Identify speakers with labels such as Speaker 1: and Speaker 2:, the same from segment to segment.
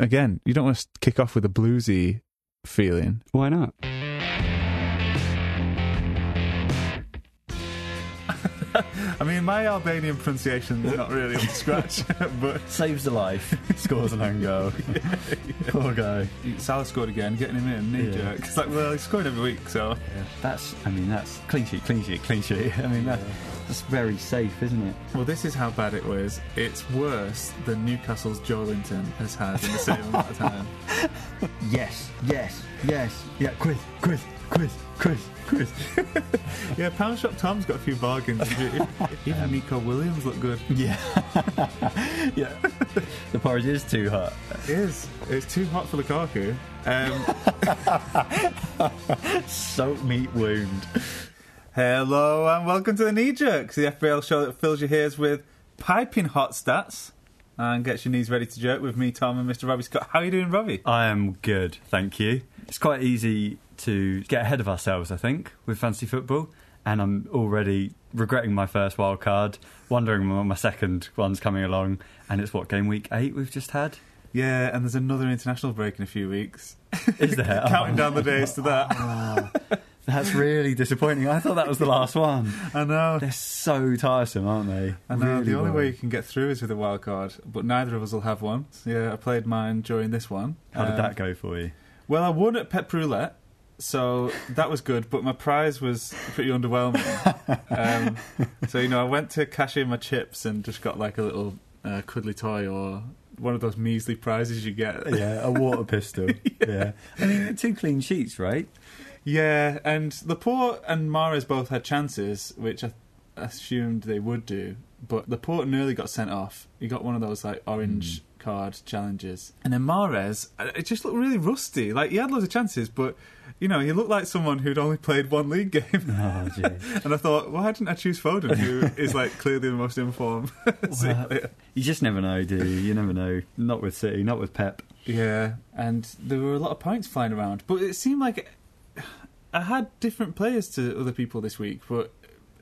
Speaker 1: again, you don't want to kick off with a bluesy feeling.
Speaker 2: Why not?
Speaker 1: I mean, my Albanian pronunciation is not really up to scratch, but
Speaker 2: Saves a life, scores an own goal. Poor guy.
Speaker 1: Salah scored again, getting him in knee
Speaker 2: Yeah.
Speaker 1: jerk. It's like, well, he's scored every week, so
Speaker 2: That's, I mean, that's clean sheet, clean sheet, clean sheet. I mean, that, that's very safe, isn't it?
Speaker 1: Well, this is how bad it was. It's worse than Newcastle's Joelinton has had in the same amount of time.
Speaker 2: Yes, yes, yes. Yeah, quiz, quiz, quiz, quiz, quiz.
Speaker 1: Yeah, Pound Shop Tom's got a few bargains. Even Nico Williams look good.
Speaker 2: Yeah. yeah. the porridge is too hot.
Speaker 1: It is. It's too hot for Lukaku. Um,
Speaker 2: Soap meat wound.
Speaker 1: hello and welcome to the Knee Jerks, the FPL show that fills your ears with piping hot stats and gets your knees ready to jerk with me, Tom, and Mr. Robbie Scott. How are you doing, Robbie?
Speaker 2: I am good, thank you. It's quite easy to get ahead of ourselves, I think, with fantasy football. And I'm already regretting my first wild card, wondering when my second one's coming along. And it's what, game week eight we've just had?
Speaker 1: Yeah, and there's another international break in a few weeks.
Speaker 2: Is there?
Speaker 1: Counting
Speaker 2: Oh.
Speaker 1: down the days to that.
Speaker 2: Oh, that's really disappointing. I thought that was the last one.
Speaker 1: I know.
Speaker 2: They're so tiresome, aren't they?
Speaker 1: I know.
Speaker 2: Really
Speaker 1: the only way you can get through is with a wild card, but neither of us will have one. So, yeah, I played mine during this one.
Speaker 2: How did
Speaker 1: Um,
Speaker 2: that go for you?
Speaker 1: Well, I won at Pep Roulette, so that was good, but my prize was pretty underwhelming. um, so, you know, I went to cash in my chips and just got like a little uh, cuddly toy or one of those measly prizes you get.
Speaker 2: Yeah, a water pistol. yeah. I mean, two clean sheets, right?
Speaker 1: Yeah, and Laporte and Mahrez both had chances, which I assumed they would do. But Laporte nearly got sent off. He got one of those like orange card challenges, and then Mahrez, uh, it just looked really rusty. Like he had loads of chances, but you know he looked like someone who'd only played one league game.
Speaker 2: Oh,
Speaker 1: and I thought, why didn't I choose Foden, who is like clearly the most informed?
Speaker 2: Well.
Speaker 1: Uh,
Speaker 2: you just never know, do you? You never know. Not with City, not with Pep.
Speaker 1: Yeah, and there were a lot of points flying around, but it seemed like I had different players to other people this week, but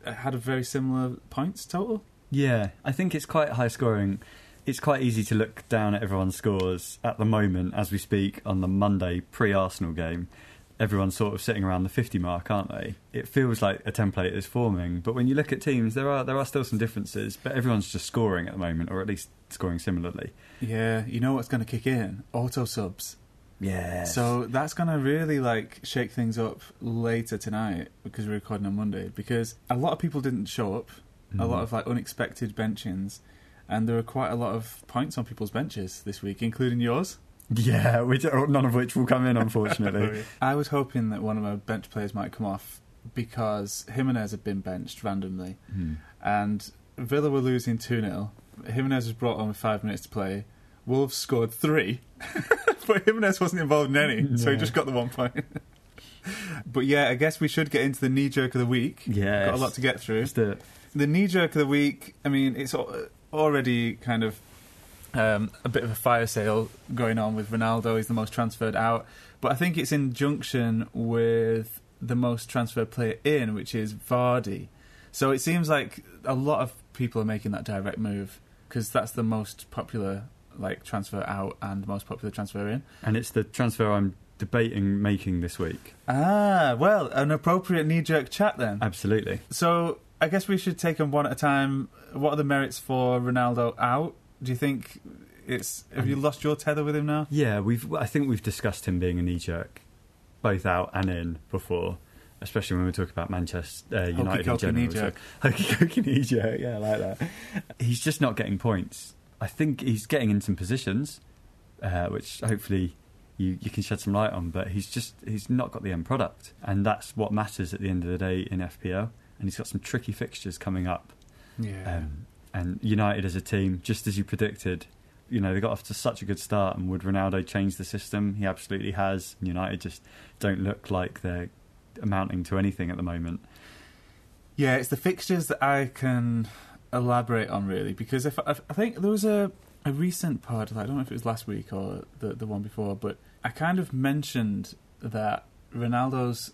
Speaker 1: I had a very similar points total.
Speaker 2: Yeah, I think it's quite high scoring. It's quite easy to look down at everyone's scores at the moment as we speak on the Monday pre Arsenal game. Everyone's sort of sitting around the 50 mark, aren't they? It feels like a template is forming, but when you look at teams, there are there are still some differences, but everyone's just scoring at the moment, or at least scoring similarly.
Speaker 1: Yeah, you know what's going to kick in? Auto subs.
Speaker 2: Yeah.
Speaker 1: So that's going to really like shake things up later tonight because we're recording on Monday. Because a lot of people didn't show up, a lot mm-hmm. of like unexpected benchings, and there were quite a lot of points on people's benches this week, including yours.
Speaker 2: yeah, which, none of which will come in, unfortunately.
Speaker 1: I was hoping that one of my bench players might come off because Jimenez had been benched randomly
Speaker 2: Hmm.
Speaker 1: and Villa were losing 2 0. Jimenez was brought on with five minutes to play. Wolves scored three, but Jimenez wasn't involved in any, so he just got the one point. but yeah, I guess we should get into the knee jerk of the week.
Speaker 2: Yeah,
Speaker 1: Got a lot to get through.
Speaker 2: Let's do it.
Speaker 1: The knee jerk of the week, I mean, it's already kind of um, a bit of a fire sale going on with Ronaldo. He's the most transferred out. But I think it's in junction with the most transferred player in, which is Vardy. So it seems like a lot of people are making that direct move because that's the most popular like transfer out and most popular transfer in.
Speaker 2: And it's the transfer I'm debating making this week.
Speaker 1: Ah, well, an appropriate knee jerk chat then.
Speaker 2: Absolutely.
Speaker 1: So I guess we should take them one at a time. What are the merits for Ronaldo out? Do you think it's have you lost your tether with him now?
Speaker 2: Yeah, we've. I think we've discussed him being a knee jerk, both out and in before, especially when we talk about Manchester uh, United in general.
Speaker 1: knee jerk.
Speaker 2: Hokey knee jerk. Yeah, I like that. He's just not getting points. I think he's getting in some positions, uh, which hopefully you, you can shed some light on. But he's just he's not got the end product, and that's what matters at the end of the day in FPL. And he's got some tricky fixtures coming up.
Speaker 1: Yeah.
Speaker 2: Um, and United as a team, just as you predicted, you know, they got off to such a good start. And would Ronaldo change the system? He absolutely has. United just don't look like they're amounting to anything at the moment.
Speaker 1: Yeah, it's the fixtures that I can elaborate on really because if I, think there was a a recent pod, I don't know if it was last week or the the one before, but I kind of mentioned that Ronaldo's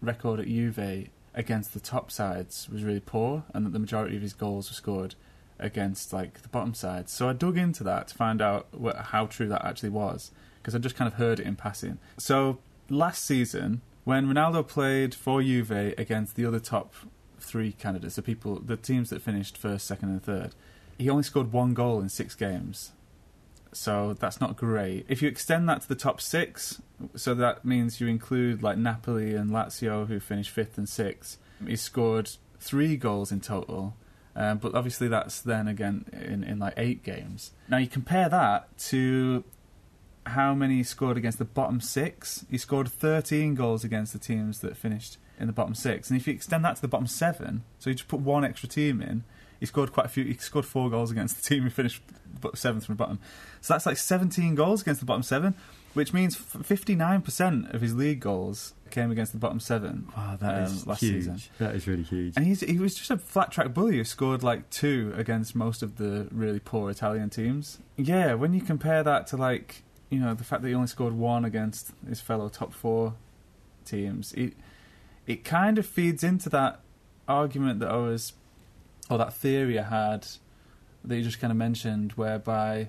Speaker 1: record at Juve against the top sides was really poor, and that the majority of his goals were scored against like the bottom side. So I dug into that to find out what, how true that actually was because I just kind of heard it in passing. So last season, when Ronaldo played for Juve against the other top three candidates, the people, the teams that finished first, second, and third, he only scored one goal in six games. So that's not great. If you extend that to the top six, so that means you include like Napoli and Lazio, who finished fifth and sixth. He scored three goals in total, um, but obviously that's then again in, in like eight games. Now you compare that to how many he scored against the bottom six. He scored 13 goals against the teams that finished in the bottom six. And if you extend that to the bottom seven, so you just put one extra team in, he scored quite a few. He scored four goals against the team who finished seventh from the bottom. So that's like 17 goals against the bottom seven, which means 59% of his league goals came against the bottom seven.
Speaker 2: Wow, that
Speaker 1: um,
Speaker 2: is
Speaker 1: last
Speaker 2: huge.
Speaker 1: season.
Speaker 2: That is really huge.
Speaker 1: And he's, he was just a flat track bully who scored like two against most of the really poor Italian teams. Yeah, when you compare that to like, you know, the fact that he only scored one against his fellow top four teams, it, it kind of feeds into that argument that I was, or that theory I had that you just kind of mentioned, whereby,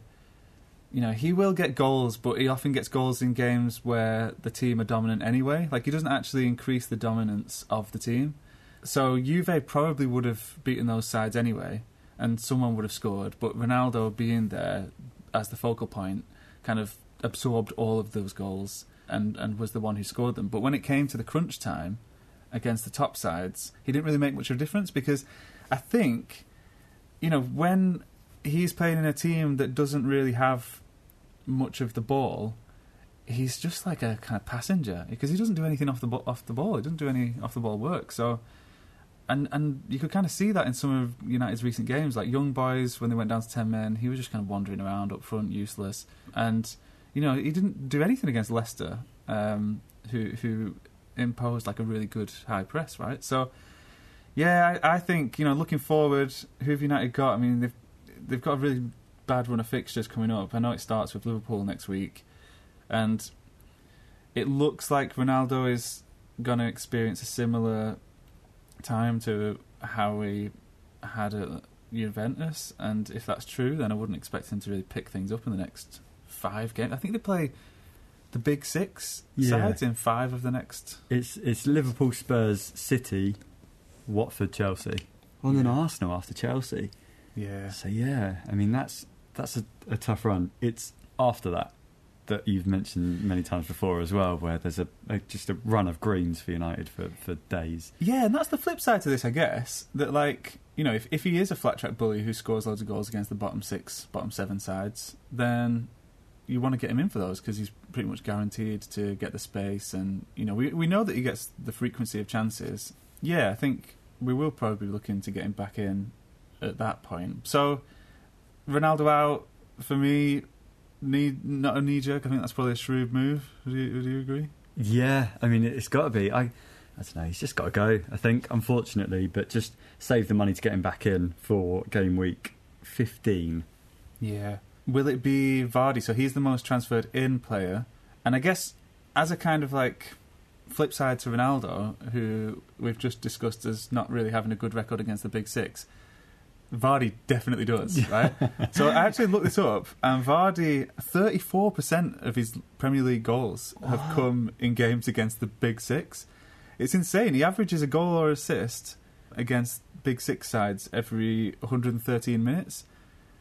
Speaker 1: you know, he will get goals, but he often gets goals in games where the team are dominant anyway. Like, he doesn't actually increase the dominance of the team. So, Juve probably would have beaten those sides anyway, and someone would have scored, but Ronaldo being there as the focal point kind of absorbed all of those goals and, and was the one who scored them. But when it came to the crunch time against the top sides, he didn't really make much of a difference because I think, you know, when he's playing in a team that doesn't really have much of the ball, he's just like a kind of passenger because he doesn't do anything off the bo- off the ball. He doesn't do any off the ball work. So, and and you could kind of see that in some of United's recent games, like young boys when they went down to ten men, he was just kind of wandering around up front, useless. And you know, he didn't do anything against Leicester, um, who who imposed like a really good high press, right? So, yeah, I, I think you know, looking forward, who have United got? I mean, they've they've got a really bad run of fixtures coming up. I know it starts with Liverpool next week, and it looks like Ronaldo is going to experience a similar time to how he had at Juventus. And if that's true, then I wouldn't expect him to really pick things up in the next five games. I think they play the big six
Speaker 2: Yeah.
Speaker 1: sides in five of the next.
Speaker 2: It's it's Liverpool, Spurs, City, Watford, Chelsea, and then Arsenal after Chelsea.
Speaker 1: Yeah,
Speaker 2: So yeah, I mean that's that's a, a tough run. It's after that that you've mentioned many times before as well, where there's a, a just a run of greens for United for, for days.
Speaker 1: Yeah, and that's the flip side to this, I guess. That like you know, if if he is a flat track bully who scores loads of goals against the bottom six, bottom seven sides, then you want to get him in for those because he's pretty much guaranteed to get the space, and you know, we we know that he gets the frequency of chances. Yeah, I think we will probably be looking to get him back in at that point. So Ronaldo out for me. Need not a knee jerk. I think that's probably a shrewd move. Would you, do you agree?
Speaker 2: Yeah, I mean it's got to be. I I don't know. He's just got to go. I think, unfortunately, but just save the money to get him back in for game week fifteen.
Speaker 1: Yeah. Will it be Vardy? So he's the most transferred in player. And I guess as a kind of like flip side to Ronaldo, who we've just discussed as not really having a good record against the big six, Vardy definitely does, right? so I actually looked this up, and Vardy, 34% of his Premier League goals have come in games against the big six. It's insane. He averages a goal or assist against big six sides every 113 minutes.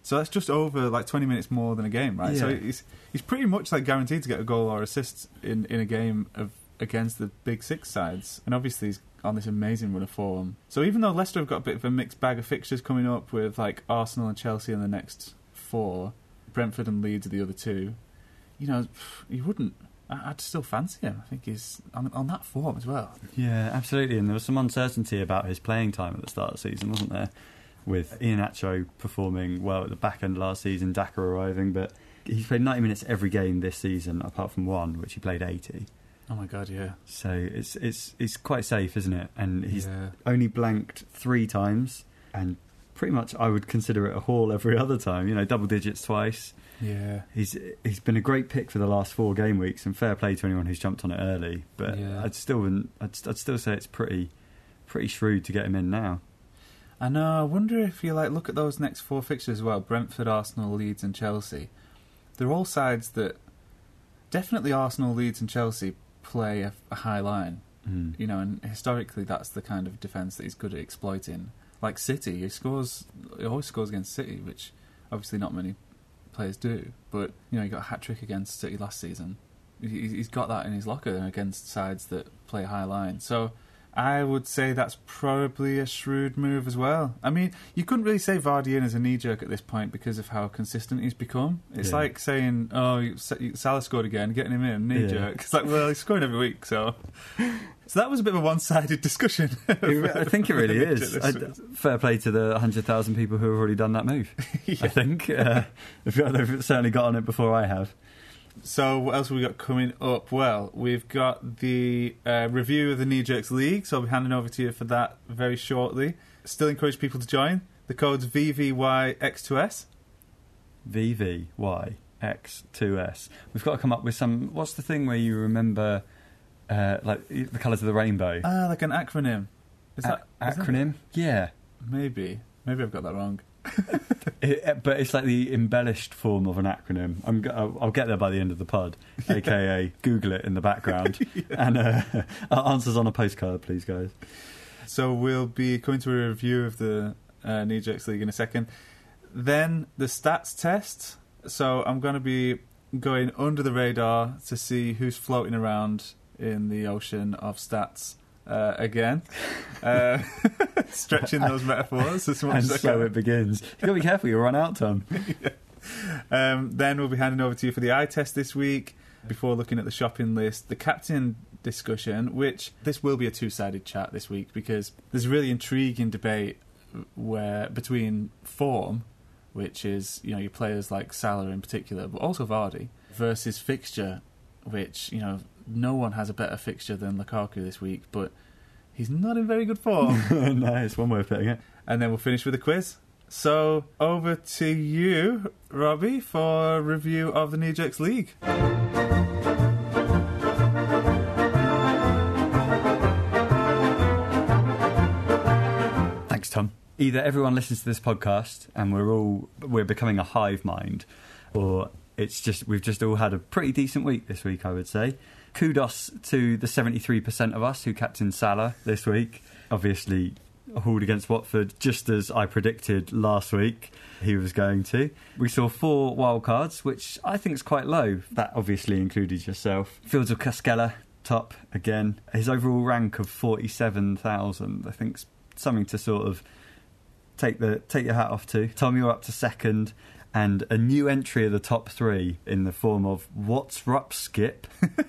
Speaker 1: So that's just over like 20 minutes more than a game, right? So he's he's pretty much like guaranteed to get a goal or assist in, in a game of against the big six sides. And obviously he's on this amazing run of form. So even though Leicester have got a bit of a mixed bag of fixtures coming up with like Arsenal and Chelsea in the next four, Brentford and Leeds are the other two, you know, you wouldn't. I'd still fancy him. I think he's on, on that form as well.
Speaker 2: Yeah, absolutely. And there was some uncertainty about his playing time at the start of the season, wasn't there? With Iheanacho performing well at the back end last season, Daka arriving, but he's played 90 minutes every game this season, apart from one, which he played 80.
Speaker 1: Oh my god, yeah.
Speaker 2: So it's it's it's quite safe, isn't it? And he's
Speaker 1: yeah.
Speaker 2: only blanked three times, and pretty much I would consider it a haul every other time. You know, double digits twice.
Speaker 1: Yeah.
Speaker 2: He's he's been a great pick for the last four game weeks, and fair play to anyone who's jumped on it early. But
Speaker 1: Yeah.
Speaker 2: I'd still wouldn't- I'd, I'd still say it's pretty pretty shrewd to get him in now.
Speaker 1: I know. I wonder if you like look at those next four fixtures as well: Brentford, Arsenal, Leeds, and Chelsea. They're all sides that definitely Arsenal, Leeds, and Chelsea play a, a high line.
Speaker 2: Mm.
Speaker 1: You know, and historically, that's the kind of defense that he's good at exploiting. Like City, he scores. He always scores against City, which obviously not many players do. But you know, he got a hat trick against City last season. He- He's got that in his locker against sides that play high line. So I would say that's probably a shrewd move as well. I mean, you couldn't really say Vardy in as a knee jerk at this point because of how consistent he's become. It's
Speaker 2: Yeah.
Speaker 1: like saying, "Oh, Sa- Salah scored again, getting him in knee
Speaker 2: Yeah.
Speaker 1: jerk." It's like, well, he's scoring every week, so. So that was a bit of a one-sided discussion.
Speaker 2: I think it really is. I, fair play to the 100,000 people who have already done that move.
Speaker 1: Yeah.
Speaker 2: I think. Uh, they've certainly got on it before I have.
Speaker 1: So what else have we got coming up? Well, we've got the uh, review of the Knee Jerks League, so I'll be handing over to you for that very shortly. Still encourage people to join. The code's VVYX2S.
Speaker 2: VVYX2S. We've got to come up with some. What's the thing where you remember uh, like the colours of the rainbow?
Speaker 1: Ah, like an acronym. Is that
Speaker 2: A-
Speaker 1: is that-
Speaker 2: acronym? Yeah.
Speaker 1: Maybe. Maybe I've got that wrong.
Speaker 2: It, but it's like the embellished form of an acronym. I'm, I'll, get there by the end of the pod, aka Google it in the background, and uh, answers on a postcard, please, guys.
Speaker 1: So we'll be coming to a review of the uh, Knee Jerks League in a second. Then the stats test. So I'm going to be going under the radar to see who's floating around in the ocean of stats uh, again. Uh, stretching those metaphors as much
Speaker 2: And
Speaker 1: as I
Speaker 2: so
Speaker 1: can.
Speaker 2: it begins. You've got to be careful; you'll run out, Tom.
Speaker 1: Um, then we'll be handing over to you for the eye test this week before looking at the shopping list, the captain discussion, which this will be a two sided chat this week because there's a really intriguing debate where between form, which is you know your players like Salah in particular, but also Vardy, versus fixture, which you know no one has a better fixture than Lukaku this week, but he's not in very good form.
Speaker 2: no, it's one way of putting it.
Speaker 1: and then we'll finish with a quiz. So over to you, Robbie, for a review of the Knee Jerks League.
Speaker 2: Thanks, Tom. Either everyone listens to this podcast and we're all we're becoming a hive mind, or it's just we've just all had a pretty decent week this week. I would say. Kudos to the seventy-three percent of us who captained Salah this week. Obviously, hauled against Watford, just as I predicted last week he was going to. We saw four wild cards, which I think is quite low. That obviously included yourself. Fields of Cascella, top again. His overall rank of 47,000, I think, something to sort of take the take your hat off to. Tom, you're up to second. And a new entry of the top three in the form of What's Rup Skip,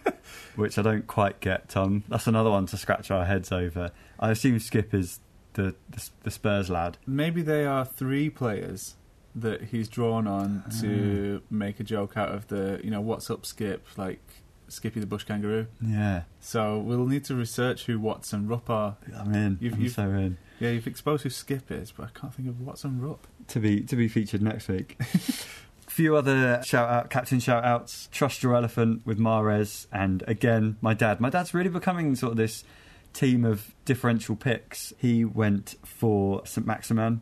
Speaker 2: which I don't quite get, Tom. That's another one to scratch our heads over. I assume Skip is the, the, the Spurs lad.
Speaker 1: Maybe they are three players that he's drawn on to ah. make a joke out of the, you know, what's up, Skip, like Skippy the Bush Kangaroo.
Speaker 2: Yeah,
Speaker 1: So we'll need to research who Watts and Rupp are.
Speaker 2: I'm in.
Speaker 1: You've-
Speaker 2: I'm
Speaker 1: you've-
Speaker 2: so in.
Speaker 1: Yeah, you've exposed who Skip is, but I can't think of Watts and Rupp.
Speaker 2: to be to be featured next week. Few other shout out captain shout outs. Trust your elephant with Mahrez and again my dad. My dad's really becoming sort of this team of differential picks. He went for St Maximin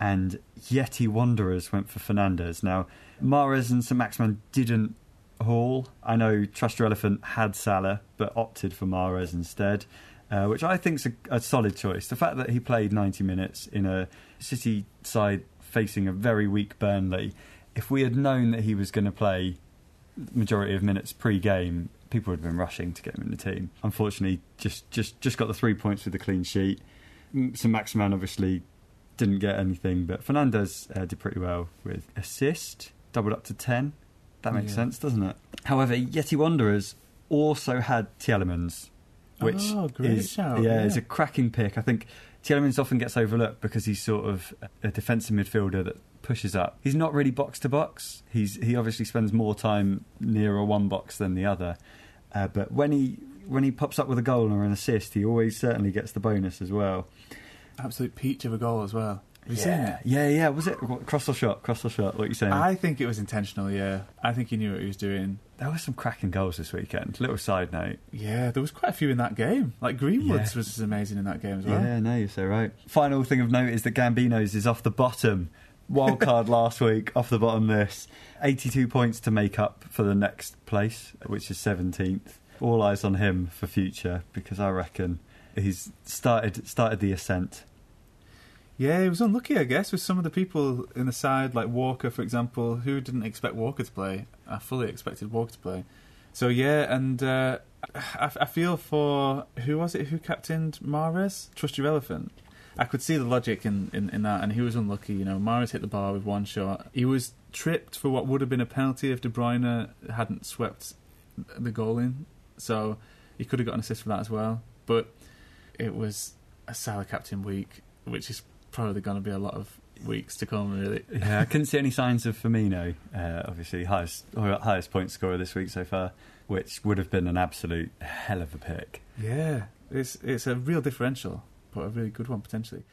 Speaker 2: and Yeti Wanderers went for Fernandez. Now Mahrez and St Maximin didn't haul. I know Trust Your Elephant had Salah but opted for Mahrez instead. Uh, which I think's a, a solid choice. The fact that he played 90 minutes in a City side facing a very weak Burnley, if we had known that he was going to play majority of minutes pre-game, people would have been rushing to get him in the team. Unfortunately, just just just got the three points with the clean sheet. Mm, So Maximin obviously didn't get anything, but Fernandez uh, did pretty well with assist, doubled up to 10. That makes
Speaker 1: Yeah.
Speaker 2: sense, doesn't it? However, Yeti Wanderers also had Tielemans, which
Speaker 1: Oh, great
Speaker 2: is
Speaker 1: shout,
Speaker 2: yeah,
Speaker 1: yeah.
Speaker 2: is a cracking pick. I think Tielemans often gets overlooked because he's sort of a defensive midfielder that pushes up. He's not really box to box. He's he obviously spends more time nearer one box than the other. Uh, but when he when he pops up with a goal or an assist, he always certainly gets the bonus as well.
Speaker 1: Absolute peach of a goal as well. Have you seen
Speaker 2: yeah,
Speaker 1: it?
Speaker 2: yeah, yeah. Was it cross or shot? Cross or shot? What are you saying?
Speaker 1: I think it was intentional. Yeah, I think he knew what he was doing.
Speaker 2: there were some cracking goals this weekend. Little side note.
Speaker 1: Yeah, there was quite a few in that game. Like Greenwood's
Speaker 2: Yeah.
Speaker 1: was amazing in that game as well.
Speaker 2: Yeah, no, you're so right. Final thing of note is that Gambino's is off the bottom. Wild card last week, off the bottom this. 82 points to make up for the next place, which is 17th. All eyes on him for future because I reckon he's started started the ascent.
Speaker 1: Yeah, he was unlucky, I guess, with some of the people in the side, like Walker, for example, who didn't expect Walker to play. I fully expected Walker to play. So yeah, and uh, I, I feel for who was it who captained Mahrez? Trust your elephant. I could see the logic in, in, in that, and he was unlucky. You know, Mahrez hit the bar with one shot. He was tripped for what would have been a penalty if De Bruyne hadn't swept the goal in. So he could have got an assist for that as well. But it was a Salah captain week, which is probably going to be a lot of weeks to come, really.
Speaker 2: Yeah, I couldn't see any signs of Firmino. Uh, obviously, highest highest point scorer this week so far, which would have been an absolute hell of a pick.
Speaker 1: Yeah, it's it's a real differential, but a really good one potentially.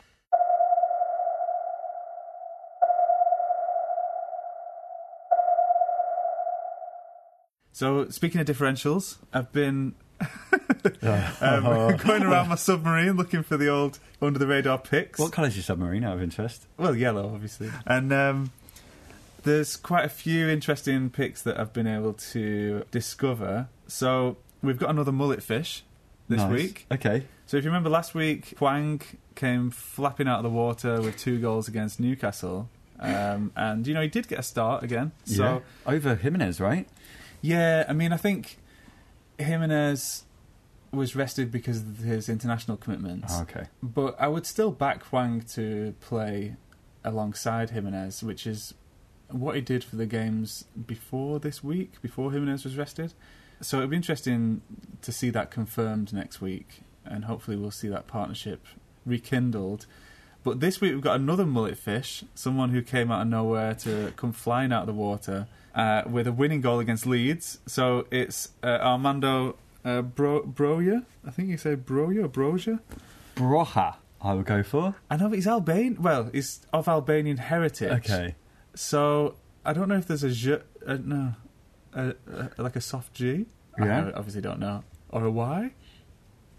Speaker 1: So speaking of differentials, I've been um, going around my submarine looking for the old under the radar picks.
Speaker 2: What colour's your submarine? Out of interest.
Speaker 1: Well, yellow, obviously. And um, there's quite a few interesting picks that I've been able to discover. So we've got another mullet fish this
Speaker 2: Nice.
Speaker 1: week.
Speaker 2: Okay.
Speaker 1: So if you remember last week, Hwang came flapping out of the water with two goals against Newcastle. Um, and, you know, he did get a start again. So,
Speaker 2: yeah. Over Jimenez, right?
Speaker 1: yeah, I mean, I think Jimenez was rested because of his international commitments.
Speaker 2: Oh, okay.
Speaker 1: But I would still back Hwang to play alongside Jimenez, which is what he did for the games before this week, before Jimenez was rested. So it'll be interesting to see that confirmed next week, and hopefully we'll see that partnership rekindled. But this week we've got another mullet fish, someone who came out of nowhere to come flying out of the water uh, with a winning goal against Leeds. So it's uh, Armando uh, Bro- Broja, I think you say Broja Broja.
Speaker 2: Broja, I would go for.
Speaker 1: I know, but he's Albanian. Well, he's of Albanian heritage.
Speaker 2: Okay.
Speaker 1: So I don't know if there's a J, uh, no, a, a, like a soft G.
Speaker 2: Yeah.
Speaker 1: I obviously don't know, or a Y.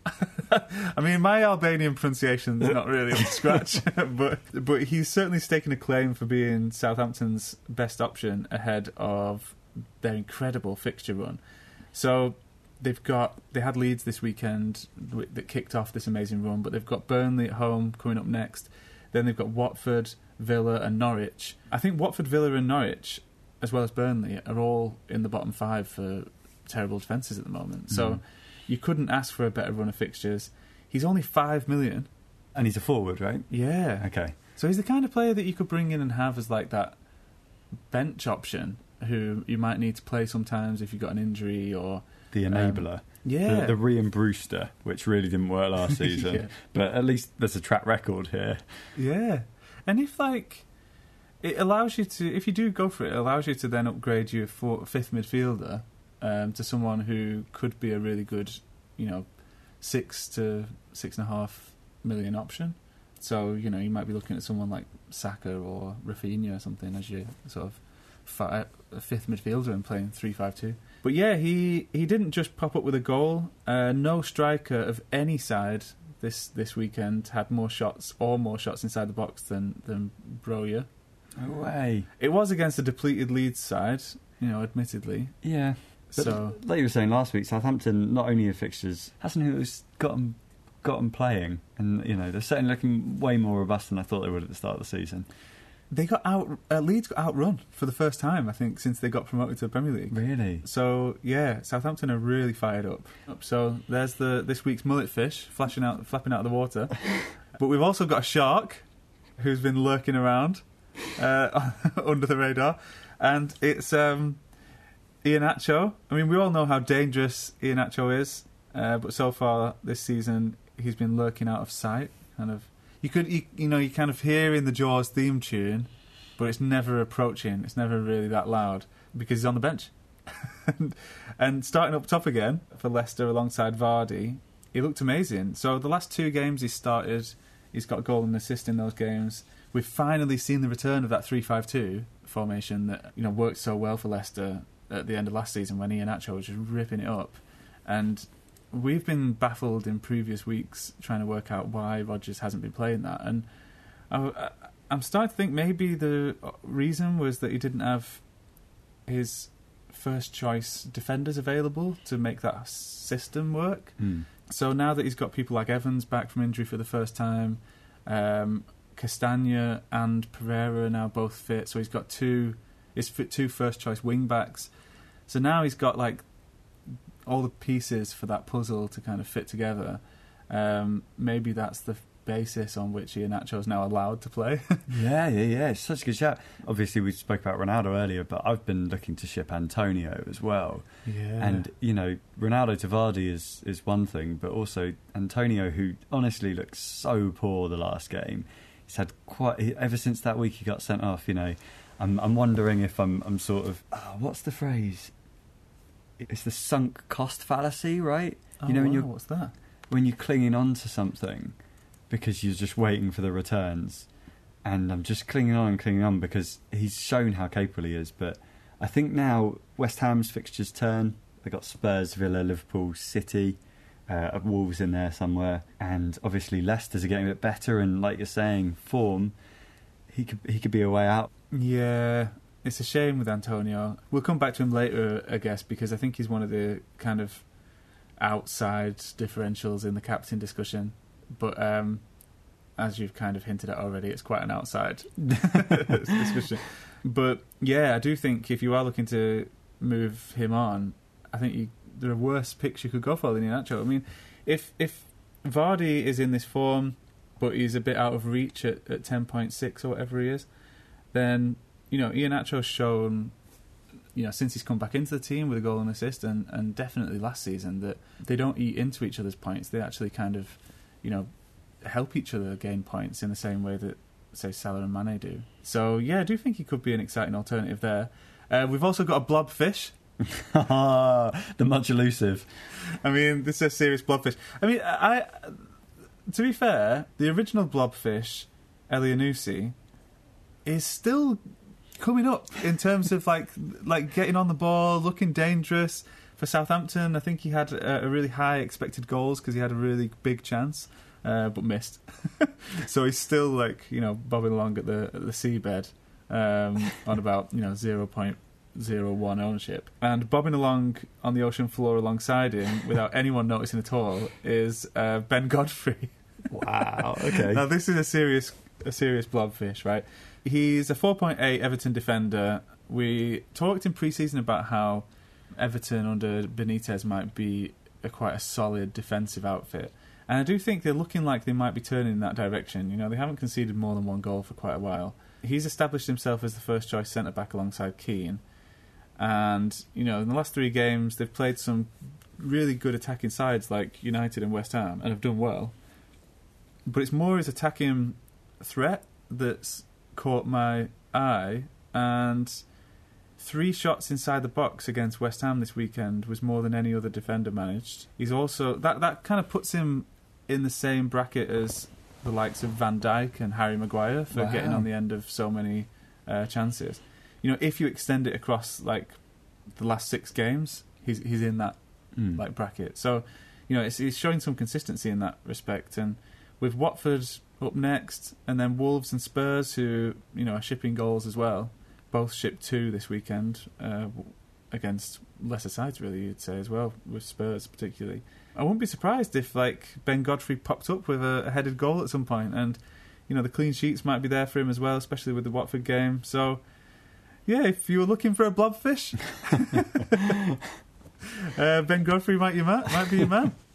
Speaker 1: I mean, my Albanian pronunciation is not really up to scratch, but but he's certainly staking a claim for being Southampton's best option ahead of their incredible fixture run. So they've got they had Leeds this weekend that kicked off this amazing run, but they've got Burnley at home coming up next. Then they've got Watford, Villa, and Norwich. I think Watford, Villa, and Norwich, as well as Burnley, are all in the bottom five for terrible defences at the moment. So
Speaker 2: Mhm.
Speaker 1: you couldn't ask for a better run of fixtures. He's only five million.
Speaker 2: And he's a forward, right?
Speaker 1: Yeah.
Speaker 2: Okay.
Speaker 1: So he's the kind of player that you could bring in and have as like that bench option who you might need to play sometimes if you've got an injury or
Speaker 2: The enabler.
Speaker 1: yeah.
Speaker 2: The, the Rian Brewster, which really didn't work last season.
Speaker 1: Yeah.
Speaker 2: But at least there's a track record here.
Speaker 1: Yeah, and if like it allows you to, if you do go for it, it allows you to then upgrade your four, fifth midfielder um, to someone who could be a really good, you know, six to six and a half million option. So you know you might be looking at someone like Saka or Raphinha or something as your sort of fi- fifth midfielder and playing three five two. But yeah, he he didn't just pop up with a goal. Uh, no striker of any side this this weekend had more shots or more shots inside the box than than Broja.
Speaker 2: No way.
Speaker 1: It was against a depleted Leeds side, you know, admittedly.
Speaker 2: Yeah. But
Speaker 1: so
Speaker 2: like you were saying last week, Southampton not only have fixtures, hasn't who's got them got them playing, and you know they're certainly looking way more robust than I thought they would at the start of the season.
Speaker 1: They got out. Uh, Leeds got outrun for the first time, I think, since they got promoted to the Premier League.
Speaker 2: Really?
Speaker 1: So yeah, Southampton are really fired up. So there's the this week's mullet fish flashing out, flapping out of the water. but we've also got a shark who's been lurking around uh, under the radar, and it's um, Iheanacho. I mean, we all know how dangerous Iheanacho is, uh, but so far this season he's been lurking out of sight. Kind of, you could you, you know you kind of hear in the Jaws theme tune, but it's never approaching. It's never really that loud because he's on the bench. and, starting up top again for Leicester alongside Vardy, he looked amazing. So the last two games he started, he's got a goal and assist in those games. we've finally seen the return of that three-five-two formation that you know worked so well for Leicester at the end of last season when Iheanacho was just ripping it up, and we've been baffled in previous weeks trying to work out why Rodgers hasn't been playing that, and I, I'm starting to think maybe the reason was that he didn't have his first choice defenders available to make that system work.
Speaker 2: Mm.
Speaker 1: So now that he's got people like Evans back from injury for the first time, um, Castagna and Pereira are now both fit. So he's got two, his two first choice wing backs. So now he's got like all the pieces for that puzzle to kind of fit together. Um, maybe that's the basis on which Iheanacho is now allowed to play.
Speaker 2: yeah, yeah, yeah. It's such a good shout. Obviously, we spoke about Ronaldo earlier, but I've been looking to ship Antonio as well.
Speaker 1: Yeah.
Speaker 2: And you know, Ronaldo to Vardy is is one thing, but also Antonio, who honestly looks so poor the last game. He's had quite ever since that week he got sent off. You know, I'm I'm wondering if I'm I'm sort of oh, what's the phrase? It's the sunk cost fallacy, right?
Speaker 1: oh,
Speaker 2: you know, when
Speaker 1: wow,
Speaker 2: you're
Speaker 1: what's that?
Speaker 2: when you're clinging on to something because you're just waiting for the returns. And I'm just clinging on and clinging on because he's shown how capable he is. But I think now West Ham's fixtures turn. They got Spurs, Villa, Liverpool, City, uh, Wolves in there somewhere, and obviously Leicester's are getting a bit better. And like you're saying, form, he could he could be a way out.
Speaker 1: Yeah, it's a shame with Antonio. We'll come back to him later, I guess, because I think he's one of the kind of outside differentials in the captain discussion. But um, as you've kind of hinted at already, it's quite an outside discussion. But yeah, I do think if you are looking to move him on, I think you, there are worse picks you could go for than Iheanacho. I mean, if if Vardy is in this form, but he's a bit out of reach at, at 10.6 or whatever he is, then, you know, Iheanacho's shown, you know, since he's come back into the team with a goal and assist, and, and definitely last season, that they don't eat into each other's points. They actually kind of, you know, help each other gain points in the same way that, say, Salah and Mane do. So, yeah, I do think he could be an exciting alternative there. Uh, we've also got a blobfish.
Speaker 2: the much elusive.
Speaker 1: I mean, this is a serious blobfish. I mean, I, to be fair, the original blobfish, Elyounoussi, is still coming up in terms of like like getting on the ball, looking dangerous for Southampton. I think he had a, a really high expected goals because he had a really big chance, uh, but missed. so he's still like you know bobbing along at the at the seabed um, on about you know zero point zero one ownership, and bobbing along on the ocean floor alongside him without anyone noticing at all is uh, Ben Godfrey.
Speaker 2: Wow. Okay.
Speaker 1: now this is a serious a serious blobfish, right? He's a 4.8 Everton defender. We talked in pre-season about how Everton under Benitez might be a quite a solid defensive outfit. And I do think they're looking like they might be turning in that direction. You know, they haven't conceded more than one goal for quite a while. He's established himself as the first choice centre back alongside Keane. And, you know, in the last three games, they've played some really good attacking sides like United and West Ham and have done well. But it's more his attacking threat that's caught my eye. And three shots inside the box against West Ham this weekend was more than any other defender managed. He's also that that kind of puts him in the same bracket as the likes of Van Dijk and Harry Maguire for
Speaker 2: Wow.
Speaker 1: getting on the end of so many uh, chances. You know, if you extend it across like the last six games, he's he's in that
Speaker 2: Mm.
Speaker 1: like bracket. So, you know, it's, it's showing some consistency in that respect. And with Watford up next, and then Wolves and Spurs, who you know are shipping goals as well, both shipped two this weekend uh, against lesser sides, really, you'd say as well, with Spurs particularly. I wouldn't be surprised if like Ben Godfrey popped up with a, a headed goal at some point, and you know the clean sheets might be there for him as well, especially with the Watford game. So. Yeah, if you were looking for a blobfish, uh, Ben Godfrey might might be your man.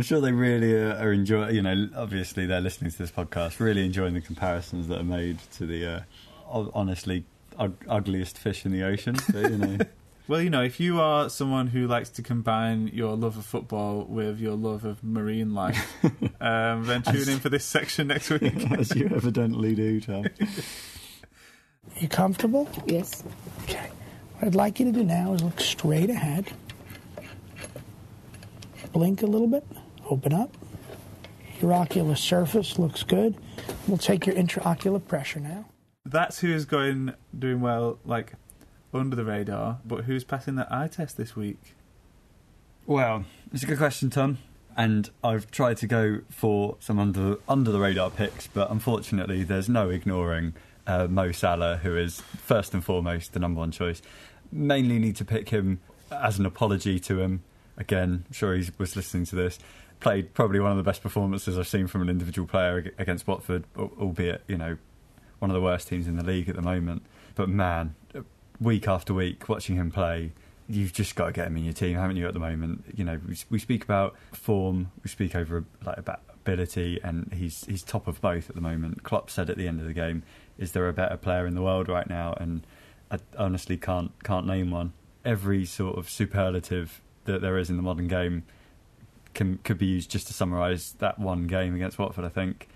Speaker 2: I'm sure they really are, are enjoying. You know, obviously they're listening to this podcast, really enjoying the comparisons that are made to the uh, honestly ug- ugliest fish in the ocean. But, you know,
Speaker 1: Well, you know, if you are someone who likes to combine your love of football with your love of marine life, um, then tune in for this section next week.
Speaker 2: as you evidently do, Tom.
Speaker 3: You comfortable?
Speaker 4: Yes.
Speaker 3: Okay. What I'd like you to do now is look straight ahead. Blink a little bit. Open up. Your ocular surface looks good. We'll take your intraocular pressure now.
Speaker 1: That's who's going doing well, like under the radar. But who's passing that eye test this week?
Speaker 2: Well, it's a good question, Tom. And I've tried to go for some under under the radar picks, but unfortunately, there's no ignoring uh, Mo Salah, who is first and foremost the number one choice. Mainly need to pick him as an apology to him. Again, I'm sure he was listening to this. Played probably one of the best performances I've seen from an individual player against Watford, albeit you know one of the worst teams in the league at the moment. But man, week after week, watching him play, you've just got to get him in your team, haven't you? At the moment, you know, we, speak about form, we speak over like about ability, and he's he's top of both at the moment. Klopp said at the end of the game, "Is there a better player in the world right now?" And I honestly can't can't name one. Every sort of superlative that there is in the modern game can could be used just to summarise that one game against Watford. I think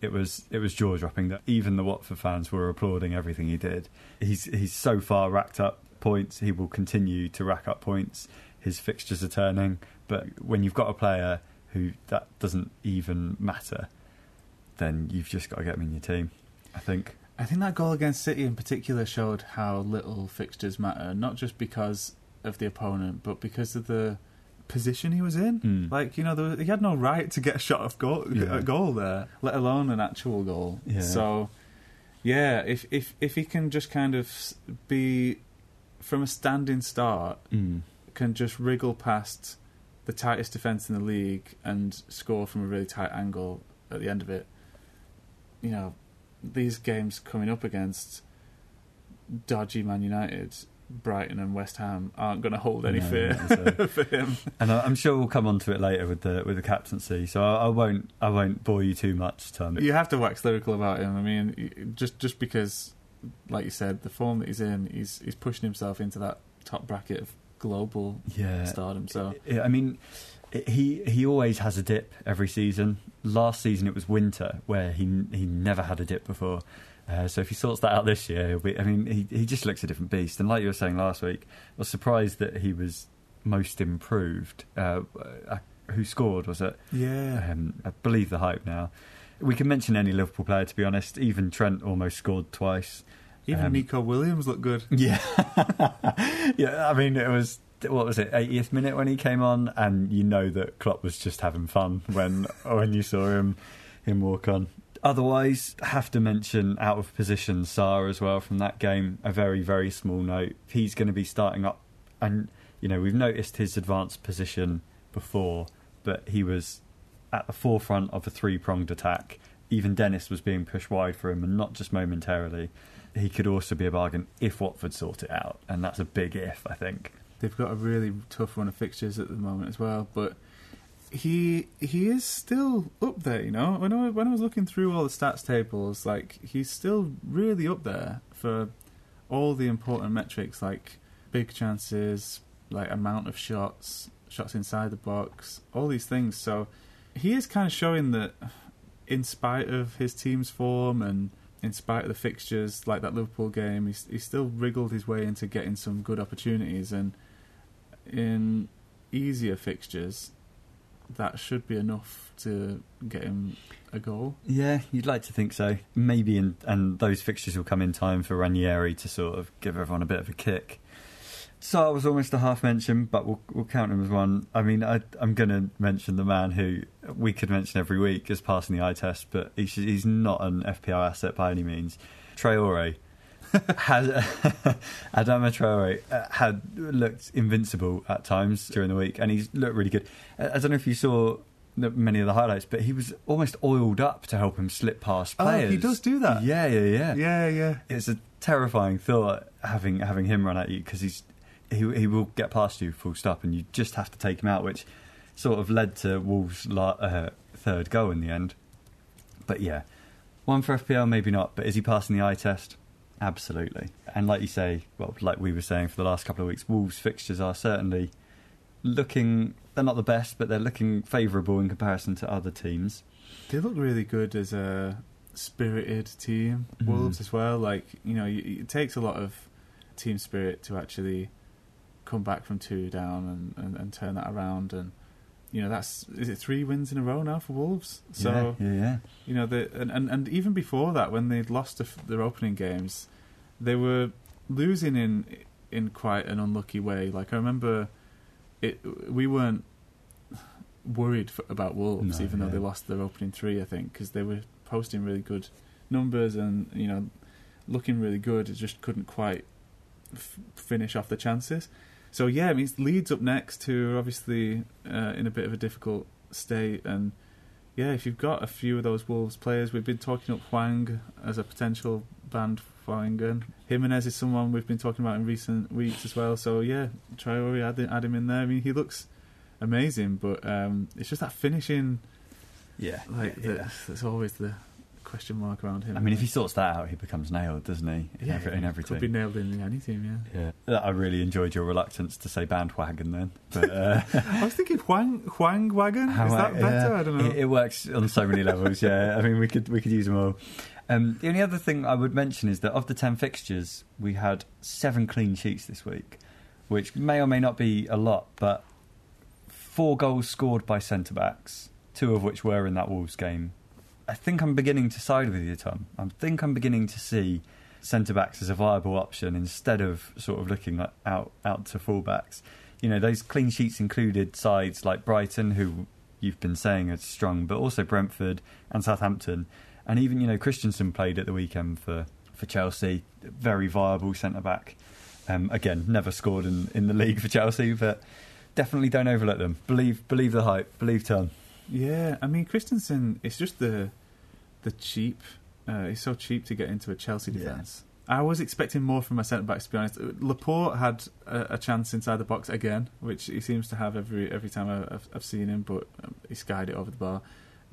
Speaker 2: it was it was jaw dropping that even the Watford fans were applauding everything he did. He's he's so far racked up points. He will continue to rack up points. His fixtures are turning, but when you've got a player who that doesn't even matter, then you've just got to get him in your team. I think.
Speaker 1: I think that goal against City in particular showed how little fixtures matter, not just because of the opponent, but because of the position he was in.
Speaker 2: Mm.
Speaker 1: Like you know, there was, he had no right to get a shot of goal,
Speaker 2: Yeah.
Speaker 1: a goal there, let alone an actual goal.
Speaker 2: Yeah.
Speaker 1: So, yeah, if if if he can just kind of be from a standing start,
Speaker 2: Mm.
Speaker 1: can just wriggle past the tightest defense in the league and score from a really tight angle at the end of it. You know, these games coming up against dodgy Man United, Brighton, and West Ham aren't going to hold any
Speaker 2: No,
Speaker 1: fear
Speaker 2: so-
Speaker 1: for him.
Speaker 2: And I- I'm sure we'll come on to it later with the with the captaincy. So I, I won't I won't bore you too much, Tom.
Speaker 1: You have to wax lyrical about him. I mean, just just because, like you said, the form that he's in, he's he's pushing himself into that top bracket of global
Speaker 2: Yeah,
Speaker 1: stardom. So
Speaker 2: I mean, he he always has a dip every season. Last season it was winter where he he never had a dip before. Uh, so if he sorts that out this year, he'll be, I mean, he he just looks a different beast. And like you were saying last week, I was surprised that he was most improved. Uh, uh, who scored? Was it?
Speaker 1: yeah,
Speaker 2: Um, I believe the hype now. We can mention any Liverpool player, to be honest. Even Trent almost scored twice.
Speaker 1: even
Speaker 2: um,
Speaker 1: Nico Williams looked good.
Speaker 2: Yeah, yeah. I mean, it was what was it, 80th minute when he came on, and you know that Klopp was just having fun when when you saw him him walk on. Otherwise, have to mention out of position Sarr as well from that game. A very very small note. He's going to be starting up, and you know we've noticed his advanced position before, but he was at the forefront of a three pronged attack. Even Dennis was being pushed wide for him, and not just momentarily he could also be a bargain if Watford sort it out, and that's a big if, I think.
Speaker 1: They've got a really tough run of fixtures at the moment as well, but he he is still up there. You know, when I when I was looking through all the stats tables, like he's still really up there for all the important metrics like big chances, like amount of shots, shots inside the box, all these things. So he is kind of showing that, in spite of his team's form and in spite of the fixtures, like that Liverpool game, he's, he still wriggled his way into getting some good opportunities. And in easier fixtures, that should be enough to get him a goal.
Speaker 2: Yeah, you'd like to think so. Maybe, in, and those fixtures will come in time for Ranieri to sort of give everyone a bit of a kick. So I was almost a half mention, but we'll, we'll count him as one. I mean, I, I'm going to mention the man who we could mention every week as passing the eye test, but he's, he's not an FPL asset by any means. Traore had Adama Traore uh, had looked invincible at times during the week, and he's looked really good. I don't know if you saw the, many of the highlights, but he was almost oiled up to help him slip past
Speaker 1: Oh,
Speaker 2: players.
Speaker 1: he does do that?
Speaker 2: Yeah, yeah, yeah.
Speaker 1: Yeah, yeah.
Speaker 2: It's a terrifying thought having having him run at you because he's he he will get past you full stop, and you just have to take him out, which sort of led to Wolves' la- uh, third goal in the end. But yeah, one for FPL, maybe not. But is he passing the eye test? Absolutely. And like you say, well, like we were saying for the last couple of weeks, Wolves' fixtures are certainly looking. They're not the best, but they're looking favourable in comparison to other teams.
Speaker 1: They look really good as a spirited team.
Speaker 2: Mhm.
Speaker 1: Wolves as well. Like you know, it takes a lot of team spirit to actually come back from two down and, and, and turn that around. And you know that's is it three wins in a row now for Wolves? So
Speaker 2: yeah, yeah, yeah.
Speaker 1: you know the and, and, and even before that, when they'd lost the, their opening games, they were losing in in quite an unlucky way. Like I remember, it we weren't worried for, about Wolves,
Speaker 2: No,
Speaker 1: even though they lost their opening three. I think because they were posting really good numbers and you know looking really good. It just couldn't quite f- finish off the chances. So yeah, I mean Leeds up next, who are obviously uh, in a bit of a difficult state, and yeah, if you've got a few of those Wolves players, we've been talking up Hwang as a potential band Huangan. Jimenez is someone we've been talking about in recent weeks as well. So yeah, Traore add, add him in there. I mean he looks amazing, but um, it's just that finishing
Speaker 2: yeah.
Speaker 1: like
Speaker 2: yeah.
Speaker 1: the, there's always the question mark around him.
Speaker 2: I mean, if he sorts that out, he becomes nailed, doesn't he? In,
Speaker 1: yeah,
Speaker 2: every, in
Speaker 1: could
Speaker 2: everything.
Speaker 1: be nailed in any team. Yeah.
Speaker 2: Yeah, I really enjoyed your reluctance to say bandwagon then. But uh,
Speaker 1: I was thinking Hwang Hwang Wagon. Is that better?
Speaker 2: yeah,
Speaker 1: I don't know.
Speaker 2: It, it works on so many levels. Yeah, I mean, we could we could use them all. Um, the only other thing I would mention is that of the ten fixtures, we had seven clean sheets this week, which may or may not be a lot, but four goals scored by centre backs, two of which were in that Wolves game. I think I'm beginning to side with you, Tom. I think I'm beginning to see centre backs as a viable option instead of sort of looking out out to fullbacks. You know, those clean sheets included sides like Brighton, who you've been saying are strong, but also Brentford and Southampton, and even you know Christensen played at the weekend for for Chelsea, very viable centre back. Um, again, never scored in, in the league for Chelsea, but definitely don't overlook them. Believe believe the hype. Believe Tom.
Speaker 1: Yeah, I mean Christensen. It's just the the cheap. Uh, he's so cheap to get into a Chelsea
Speaker 2: Yeah.
Speaker 1: defence. I was expecting more from my centre backs. To be honest, Laporte had a, a chance inside the box again, which he seems to have every every time I- I've, I've seen him, but um, he skied it over the bar.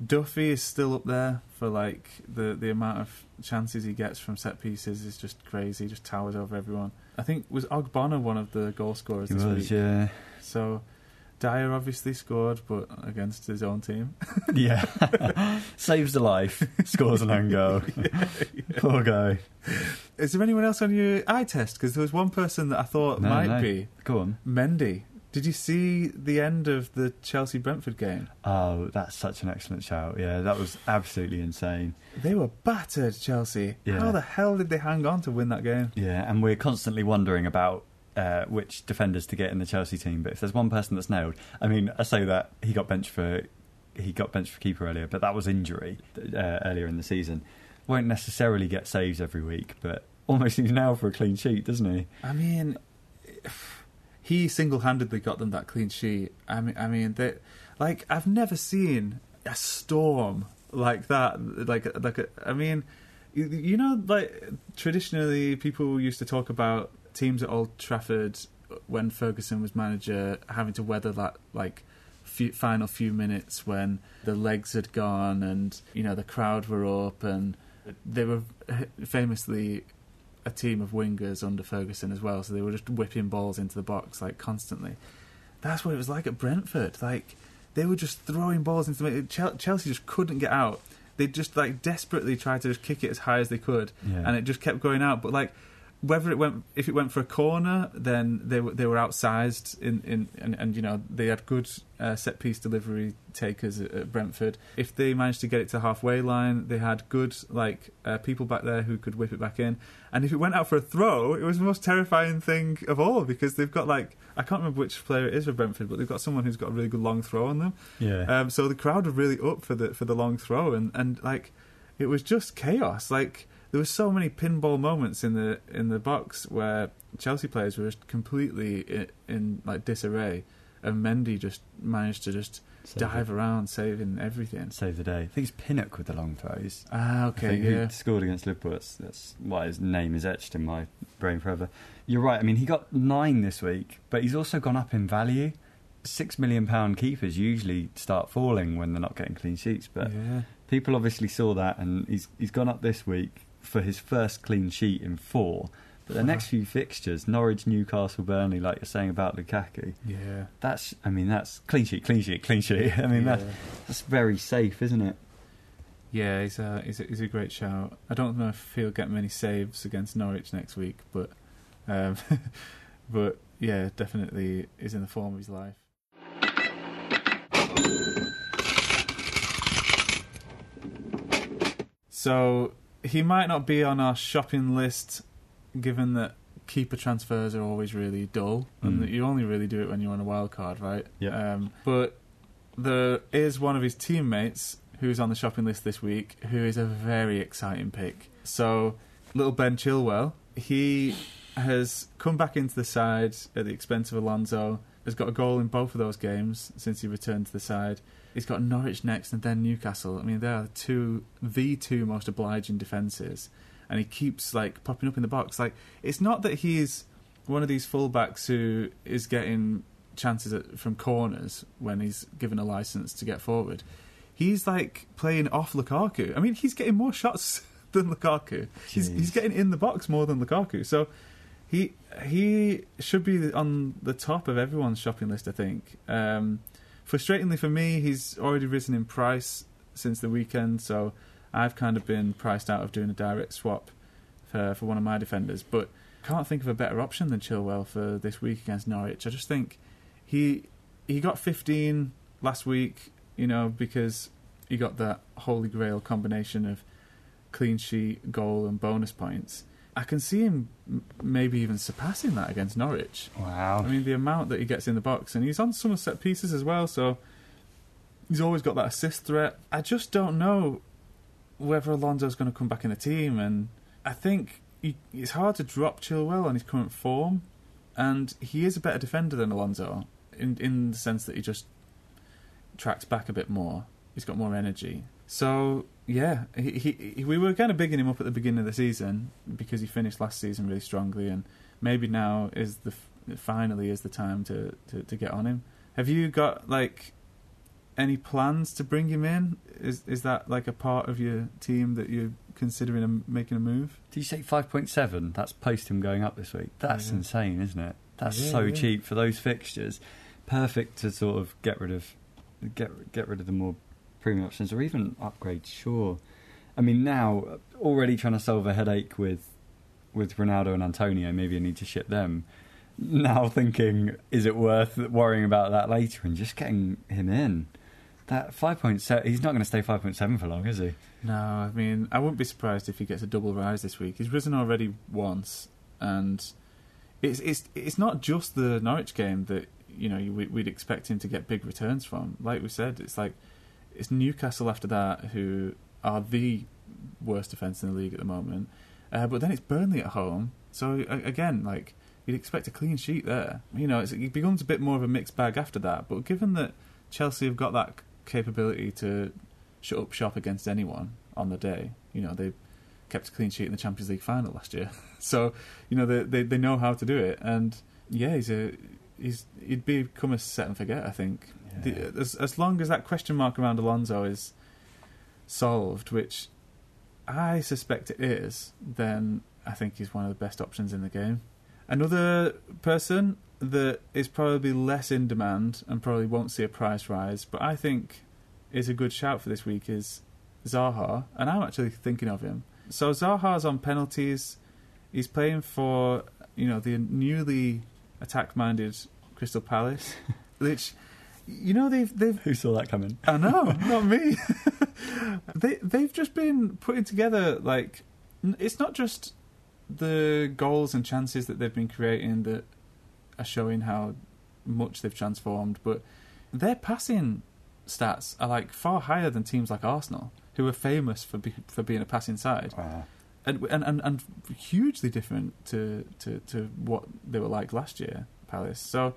Speaker 1: Duffy is still up there for like the the amount of chances he gets from set pieces is just crazy. He just towers over everyone. I think was Ogbonna one of the goal scorers
Speaker 2: He
Speaker 1: this
Speaker 2: was,
Speaker 1: week.
Speaker 2: yeah,
Speaker 1: So Dier obviously scored, but against his own team.
Speaker 2: yeah. Saves the life, scores an own goal. Poor guy.
Speaker 1: Is there anyone else on your eye test? Because there was one person that I thought
Speaker 2: No,
Speaker 1: might
Speaker 2: no.
Speaker 1: be
Speaker 2: Go on.
Speaker 1: Mendy. Did you see the end of the Chelsea Brentford game?
Speaker 2: Oh, that's such an excellent shout. Yeah, that was absolutely insane.
Speaker 1: They were battered, Chelsea.
Speaker 2: Yeah.
Speaker 1: How the hell did they hang on to win that game?
Speaker 2: Yeah, and we're constantly wondering about uh, which defenders to get in the Chelsea team. But if there's one person that's nailed, I mean, I say that he got benched for he got benched for keeper earlier, but that was injury uh, earlier in the season. Won't necessarily get saves every week, but almost seems now for a clean sheet, doesn't he?
Speaker 1: I mean, he single-handedly got them that clean sheet. I mean, I mean, they, like I've never seen a storm like that. Like, like I mean, you know, like traditionally people used to talk about teams at Old Trafford when Ferguson was manager having to weather that like few, final few minutes when the legs had gone and you know the crowd were up and they were famously a team of wingers under Ferguson as well, so they were just whipping balls into the box like constantly. That's what it was like at Brentford. Like they were just throwing balls into the Chel- Chelsea just couldn't get out. They just like desperately tried to just kick it as high as they could,
Speaker 2: Yeah.
Speaker 1: and it just kept going out. But like whether it went if it went for a corner, then they were they were outsized in, in and, and you know they had good uh, set piece delivery takers at, at Brentford. If they managed to get it to halfway line, they had good like uh, people back there who could whip it back in. And if it went out for a throw, it was the most terrifying thing of all because they've got like I can't remember which player it is for Brentford, but they've got someone who's got a really good long throw on them.
Speaker 2: Yeah.
Speaker 1: Um, so the crowd were really up for the for the long throw, and, and like it was just chaos. Like there were so many pinball moments in the in the box where Chelsea players were just completely in, in like disarray, and Mendy just managed to just
Speaker 2: Save
Speaker 1: dive
Speaker 2: it.
Speaker 1: around, saving everything.
Speaker 2: Save the day. I think it's Pinnock with the long throws.
Speaker 1: Ah, okay, yeah.
Speaker 2: He scored against Liverpool. That's, that's why his name is etched in my brain forever. You're right. I mean, he got nine this week, but he's also gone up in value. Six million pound keepers usually start falling when they're not getting clean sheets, but
Speaker 1: yeah.
Speaker 2: people obviously saw that, and he's he's gone up this week for his first clean sheet in four. But the next few fixtures, Norwich, Newcastle, Burnley, like you're saying about Lukaku,
Speaker 1: yeah,
Speaker 2: that's I mean that's clean sheet, clean sheet, clean sheet. I mean
Speaker 1: yeah.
Speaker 2: that's, that's very safe, isn't it?
Speaker 1: Yeah, he's a, he's a, he's a great shout. I don't know if he'll get many saves against Norwich next week, but um, but yeah, definitely is in the form of his life. So he might not be on our shopping list, given that keeper transfers are always really dull, and
Speaker 2: Mm.
Speaker 1: that you only really do it when you're on a wild card, right?
Speaker 2: Yeah.
Speaker 1: Um, but there is one of his teammates who's on the shopping list this week, who is a very exciting pick. So little Ben Chilwell, he has come back into the side at the expense of Alonso. Has got a goal in both of those games since he returned to the side. He's got Norwich next and then Newcastle. I mean, they are two the two most obliging defences, and he keeps like popping up in the box. Like it's not that he's one of these fullbacks who is getting chances at, from corners when he's given a license to get forward. He's like playing off Lukaku. I mean, he's getting more shots than Lukaku. He's, he's getting in the box more than Lukaku. So he he should be on the top of everyone's shopping list. I think. Um, frustratingly for me, he's already risen in price since the weekend. So I've kind of been priced out of doing a direct swap for for one of my defenders. But can't think of a better option than Chilwell for this week against Norwich. I just think he he got 15 last week, you know, because he got that holy grail combination of clean sheet, goal, and bonus points. I can see him maybe even surpassing that against Norwich.
Speaker 2: Wow.
Speaker 1: I mean, the amount that he gets in the box, and he's on some set pieces as well, so he's always got that assist threat. I just don't know whether Alonso's going to come back in the team, and I think he, it's hard to drop Chilwell on his current form, and he is a better defender than Alonso in in the sense that he just tracks back a bit more. He's got more energy. So yeah, he, he, he, we were kind of bigging him up at the beginning of the season because he finished last season really strongly, and maybe now is the finally is the time to, to, to get on him. Have you got like any plans to bring him in? Is is that like a part of your team that you're considering a, making a move?
Speaker 2: Did you say 5.7? That's post him going up this week. That's
Speaker 1: Yeah.
Speaker 2: insane, isn't it? That's
Speaker 1: Yeah,
Speaker 2: so
Speaker 1: yeah.
Speaker 2: cheap for those fixtures. Perfect to sort of get rid of get get rid of the more premium options or even upgrade. Sure. I mean, now already trying to solve a headache with with Ronaldo and Antonio. Maybe I need to ship them. Now thinking, is it worth worrying about that later and just getting him in? That five point seven. He's not going to stay five point seven for long, is he?
Speaker 1: No, I mean I wouldn't be surprised if he gets a double rise this week. He's risen already once, and it's it's it's not just the Norwich game that you know we, we'd expect him to get big returns from. Like we said, it's like it's Newcastle after that who are the worst defence in the league at the moment, uh, but then it's Burnley at home. So again, like you'd expect a clean sheet there. You know, it becomes a bit more of a mixed bag after that. But given that Chelsea have got that capability to shut up shop against anyone on the day. You know, they kept a clean sheet in the Champions League final last year, so you know they they, they know how to do it. And yeah, he's a he's he'd become a set and forget. I think the, as as long as that question mark around Alonso is solved, which I suspect it is, then I think he's one of the best options in the game. Another person that is probably less in demand and probably won't see a price rise, but I think is a good shout for this week is Zaha, and I'm actually thinking of him. So Zaha's on penalties. He's playing for you know the newly attack-minded Crystal Palace, which you know they've they've
Speaker 2: Who saw that coming?
Speaker 1: I know, not me. they they've just been putting together like it's not just the goals and chances that they've been creating that are showing how much they've transformed, but their passing stats are like far higher than teams like Arsenal, who are famous for be, for being a passing side
Speaker 2: Wow.
Speaker 1: and, and and and hugely different to, to, to what they were like last year, Palace. So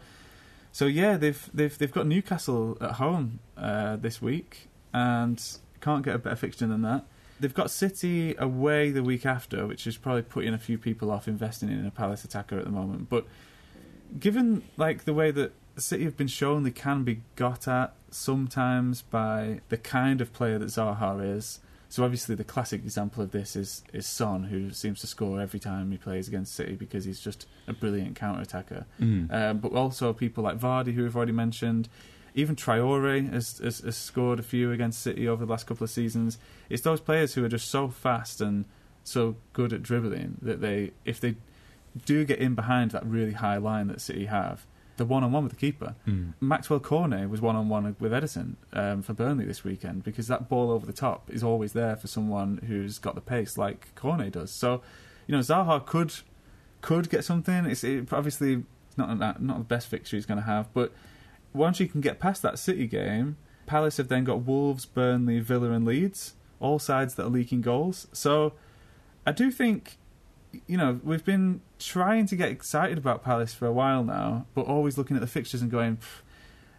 Speaker 1: so yeah, they've they've they've got Newcastle at home uh, this week, and can't get a better fixture than that. They've got City away the week after, which is probably putting a few people off investing in a Palace attacker at the moment. But given like the way that City have been shown they can be got at sometimes by the kind of player that Zaha is. So obviously the classic example of this is is Son, who seems to score every time he plays against City because he's just a brilliant counter attacker.
Speaker 2: Mm.
Speaker 1: Um, but also people like Vardy, who we've already mentioned. Even Traore has, has, has scored a few against City over the last couple of seasons. It's those players who are just so fast and so good at dribbling that they, if they do get in behind that really high line that City have, the one on one with the keeper.
Speaker 2: Mm.
Speaker 1: Maxwell Cornet was one on one with Ederson um, for Burnley this weekend because that ball over the top is always there for someone who's got the pace like Cornet does. So, you know, Zaha could could get something. It's it, obviously not that not the best fixture he's going to have, but once you can get past that City game, Palace have then got Wolves, Burnley, Villa, and Leeds, all sides that are leaking goals. So, I do think you know, we've been trying to get excited about Palace for a while now, but always looking at the fixtures and going,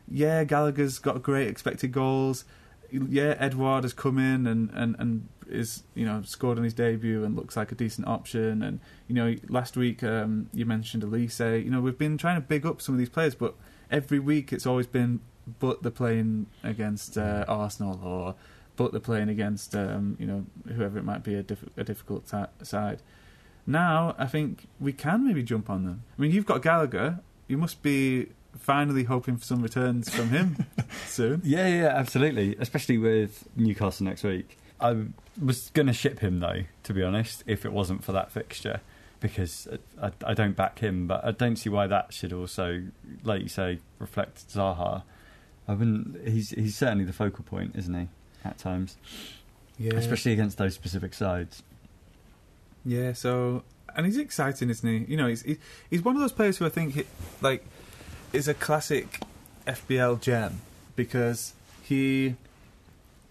Speaker 1: yeah, Gallagher's got great expected goals. Yeah, Edouard has come in and, and, and is you know scored on his debut and looks like a decent option. And you know, last week um, you mentioned Olise. You know, we've been trying to big up some of these players, but every week it's always been, but they're playing against uh, Arsenal or but they're playing against um, you know whoever it might be a, diff- a difficult side. Now I think we can maybe jump on them. I mean, you've got Gallagher. You must be finally hoping for some returns from him soon.
Speaker 2: Yeah, yeah, absolutely. Especially with Newcastle next week. I was going to ship him though, to be honest, if it wasn't for that fixture, because I, I don't back him. But I don't see why that should also, like you say, reflect Zaha. I wouldn't. He's he's certainly the focal point, isn't he? At times,
Speaker 1: Yeah,
Speaker 2: especially against those specific sides.
Speaker 1: Yeah, so and he's exciting, isn't he? You know, he's he's one of those players who I think he, like is a classic FPL gem because he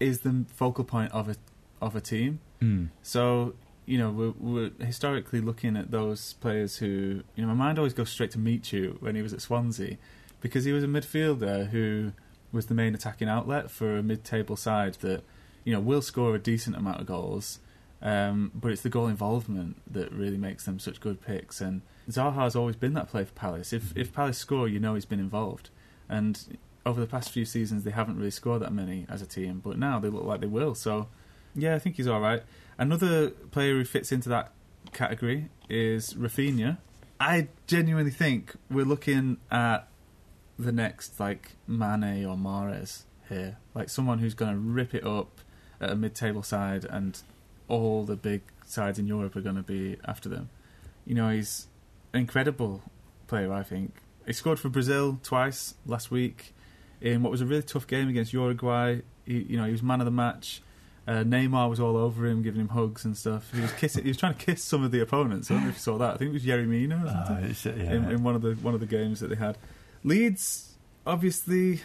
Speaker 1: is the focal point of a of a team.
Speaker 2: Mm.
Speaker 1: So you know, we're, we're historically looking at those players who you know. My mind always goes straight to Michu when he was at Swansea because he was a midfielder who was the main attacking outlet for a mid-table side that you know will score a decent amount of goals um, but it's the goal involvement that really makes them such good picks. And Zaha's always been that player for Palace. If if Palace score, you know he's been involved. And over the past few seasons, they haven't really scored that many as a team, but now they look like they will. So, yeah, I think he's all right. Another player who fits into that category is Raphinha. I genuinely think we're looking at the next like Mane or Mahrez here, like someone who's going to rip it up at a mid-table side and all the big sides in Europe are going to be after them. You know, he's an incredible player, I think. He scored for Brazil twice last week in what was a really tough game against Uruguay. He, you know, he was man of the match. Uh, Neymar was all over him, giving him hugs and stuff. He was kissing. he was trying to kiss some of the opponents. I don't know if you saw that. I think it was Yerry Mina or something
Speaker 2: Uh, yeah.
Speaker 1: in, in one of the one of the games that they had. Leeds obviously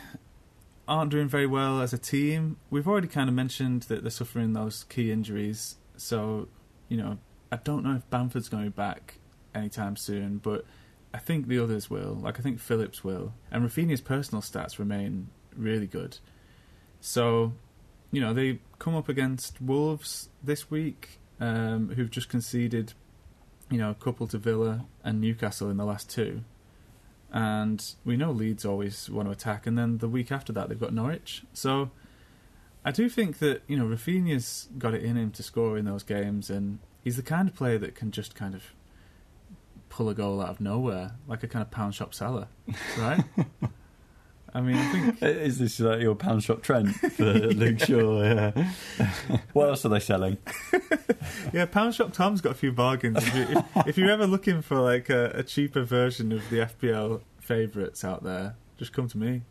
Speaker 1: aren't doing very well as a team. We've already kind of mentioned that they're suffering those key injuries. So, you know, I don't know if Bamford's going to be back anytime soon, but I think the others will. Like I think Phillips will, and Raphinha's personal stats remain really good. So, you know, they come up against Wolves this week, um, who've just conceded, you know, a couple to Villa and Newcastle in the last two. And we know Leeds always want to attack, and then the week after that they've got Norwich. So I do think that you know Raphinha's got it in him to score in those games, and he's the kind of player that can just kind of pull a goal out of nowhere, like a kind of pound shop seller, right? I mean, I think
Speaker 2: Is this like your pound shop trend for Luke Shaw? Yeah. what else are they selling?
Speaker 1: yeah, Pound Shop Tom's got a few bargains. If, you, if, if you're ever looking for like a, a cheaper version of the FPL favourites out there, just come to me.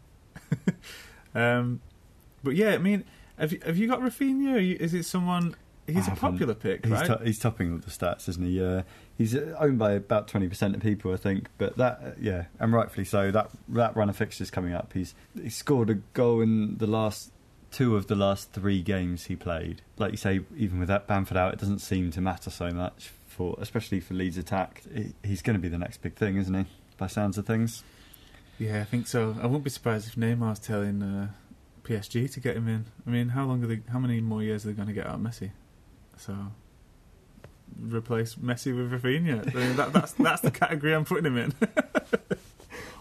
Speaker 1: um, but yeah, I mean, have you, have you got Raphinha? You, is it someone? He's
Speaker 2: I
Speaker 1: a popular pick,
Speaker 2: He's,
Speaker 1: right?
Speaker 2: to- he's topping all the stats, isn't he? Uh, he's uh, owned by about twenty percent of people, I think. But that, uh, yeah, and rightfully so. That that run of fixtures coming up. He's he scored a goal in the last two of the last three games he played. Like you say, even with that Bamford out, it doesn't seem to matter so much for, especially for Leeds attack. He, he's going to be the next big thing, isn't he? By sounds of things.
Speaker 1: Yeah, I think so. I wouldn't be surprised if Neymar's telling uh, PSG to get him in. I mean, how long are they? How many more years are they going to get out of Messi? So replace Messi with Raphinha. I mean, that, that's that's the category I'm putting him in.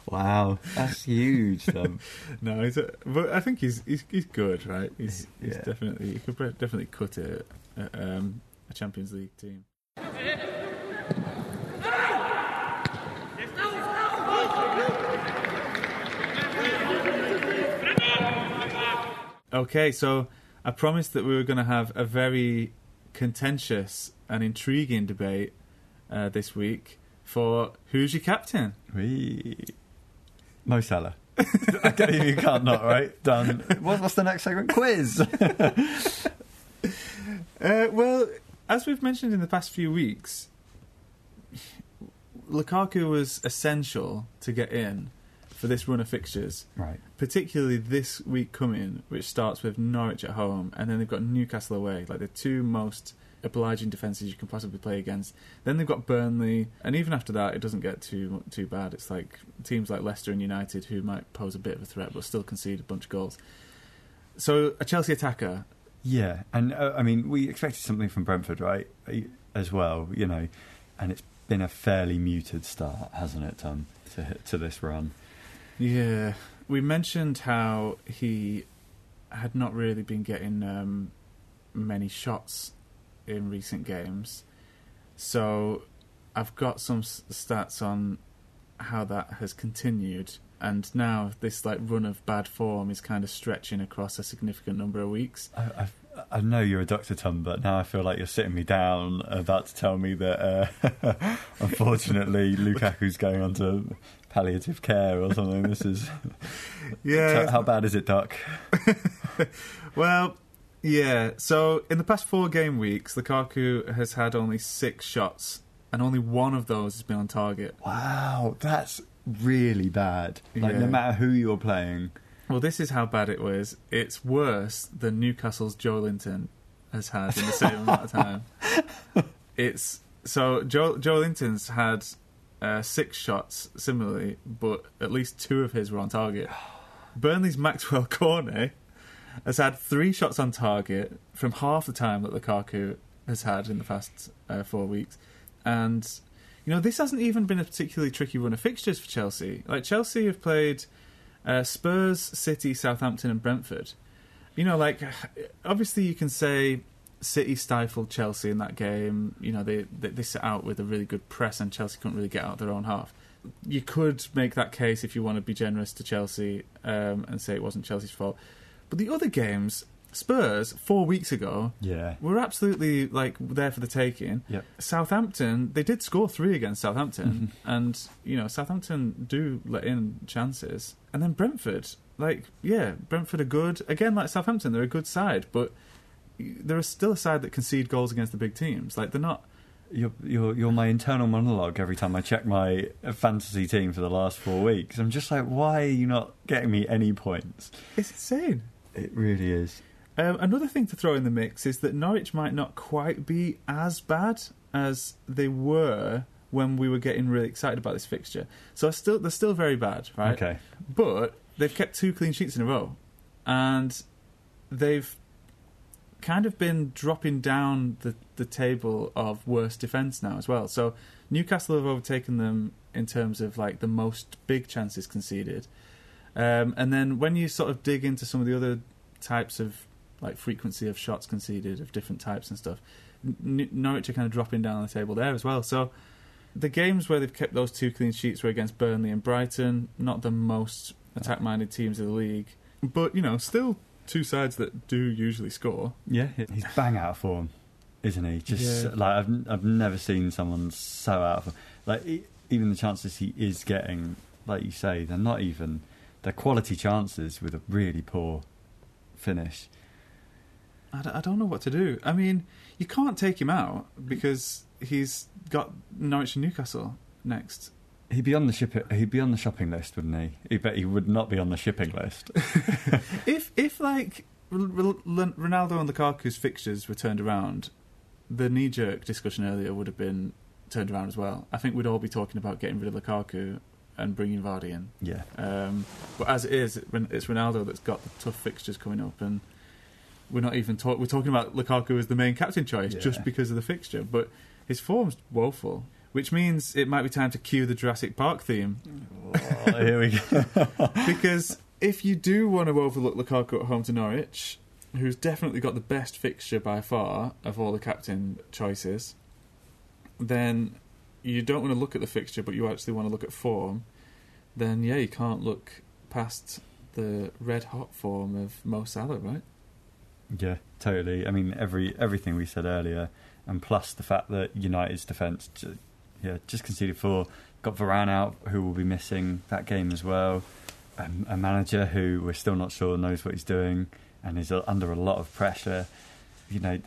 Speaker 2: Wow, that's huge.
Speaker 1: No, he's a, but I think he's he's he's good, right? He's he's
Speaker 2: Yeah.
Speaker 1: definitely he could definitely cut it at um, a Champions League team. Okay, so I promised that we were going to have a very contentious and intriguing debate uh, this week for who's your captain.
Speaker 2: we Mo Salah. okay, you can't not, right? Done. What, what's the next segment? Quiz.
Speaker 1: Uh, well, as we've mentioned in the past few weeks, Lukaku was essential to get in for this run of fixtures,
Speaker 2: right.
Speaker 1: Particularly this week coming, which starts with Norwich at home, and then they've got Newcastle away, like the two most obliging defences you can possibly play against. Then they've got Burnley, and even after that, it doesn't get too too bad. It's like teams like Leicester and United who might pose a bit of a threat, but still concede a bunch of goals. So a Chelsea attacker,
Speaker 2: Yeah, and uh, I mean, we expected something from Brentford, right? As well, you know, and it's been a fairly muted start, hasn't it, Tom, to to this run?
Speaker 1: Yeah, we mentioned how he had not really been getting um, many shots in recent games. So I've got some s- stats on how that has continued, and now this like run of bad form is kind of stretching across a significant number of weeks.
Speaker 2: I, I, I know you're a doctor, Tom, but now I feel like you're sitting me down, about to tell me that uh, unfortunately Lukaku's going on to palliative care or something. This is
Speaker 1: Yeah,
Speaker 2: how bad is it, Doc?
Speaker 1: Well, yeah. So in the past four game weeks, Lukaku has had only six shots, and only one of those has been on target.
Speaker 2: Wow, that's really bad. Like
Speaker 1: Yeah.
Speaker 2: no matter who you're playing.
Speaker 1: Well, this is how bad it was. It's worse than Newcastle's Joelinton has had in the same amount of time. It's so Joe Joelinton's had uh, six shots similarly, but at least two of his were on target. Burnley's Maxwell Cornet has had three shots on target from half the time that Lukaku has had in the past uh, four weeks, and you know this hasn't even been a particularly tricky run of fixtures for Chelsea. Like Chelsea have played uh, Spurs, City, Southampton, and Brentford. You know, like obviously you can say City stifled Chelsea in that game. You know, they they, they set out with a really good press, and Chelsea couldn't really get out of their own half. You could make that case if you want to be generous to Chelsea um, and say it wasn't Chelsea's fault. But the other games, Spurs four weeks ago
Speaker 2: Yeah.
Speaker 1: were absolutely like there for the taking.
Speaker 2: Yep.
Speaker 1: Southampton, they did score three against Southampton, and you know Southampton do let in chances. And then Brentford, like yeah, Brentford are good again. Like Southampton, they're a good side, but they're still a side that concede goals against the big teams. Like they're not.
Speaker 2: You're, you're, you're my internal monologue every time I check my fantasy team for the last four weeks. I'm just like, why are you not getting me any points?
Speaker 1: It's insane.
Speaker 2: It really is.
Speaker 1: Um, another thing to throw in the mix is that Norwich might not quite be as bad as they were when we were getting really excited about this fixture. So still, they're still very bad, right?
Speaker 2: Okay.
Speaker 1: But they've kept two clean sheets in a row, and they've kind of been dropping down the, the table of worst defence now as well. So Newcastle have overtaken them in terms of like the most big chances conceded. Um, and then when you sort of dig into some of the other types of like frequency of shots conceded of different types and stuff, N- Norwich are kind of dropping down the table there as well. So the games where they've kept those two clean sheets were against Burnley and Brighton, not the most attack-minded teams of the league, but you know, still two sides that do usually score.
Speaker 2: Yeah, he's bang out of form, isn't he? Just
Speaker 1: Yeah.
Speaker 2: like I've I've never seen someone so out of form. Like even the chances he is getting, like you say, they're not even they're quality chances with a really poor finish.
Speaker 1: I d- I don't know what to do. I mean, you can't take him out because he's got Norwich and Newcastle next.
Speaker 2: He'd be on the ship. He'd be on the shopping list, wouldn't he? He bet he would not be on the shipping list.
Speaker 1: If if like Ronaldo and Lukaku's fixtures were turned around, the knee jerk discussion earlier would have been turned around as well. I think we'd all be talking about getting rid of Lukaku and bringing Vardy in.
Speaker 2: Yeah,
Speaker 1: Um, but as it is, it's Ronaldo that's got the tough fixtures coming up, and we're not even talk- we're talking about Lukaku as the main captain choice
Speaker 2: Yeah.
Speaker 1: just because of the fixture. But his form's woeful, which means it might be time to cue the Jurassic Park theme.
Speaker 2: oh, here we go.
Speaker 1: because if you do want to overlook Lukaku at home to Norwich, who's definitely got the best fixture by far of all the captain choices, then you don't want to look at the fixture, but you actually want to look at form. Then yeah, you can't look past the red hot form of Mo Salah, right?
Speaker 2: Yeah, totally. I mean, every everything we said earlier, and plus the fact that United's defence, ju- yeah, just conceded four got Varane out, who will be missing that game as well. Um, a manager who we're still not sure knows what he's doing and is uh, under a lot of pressure. You know,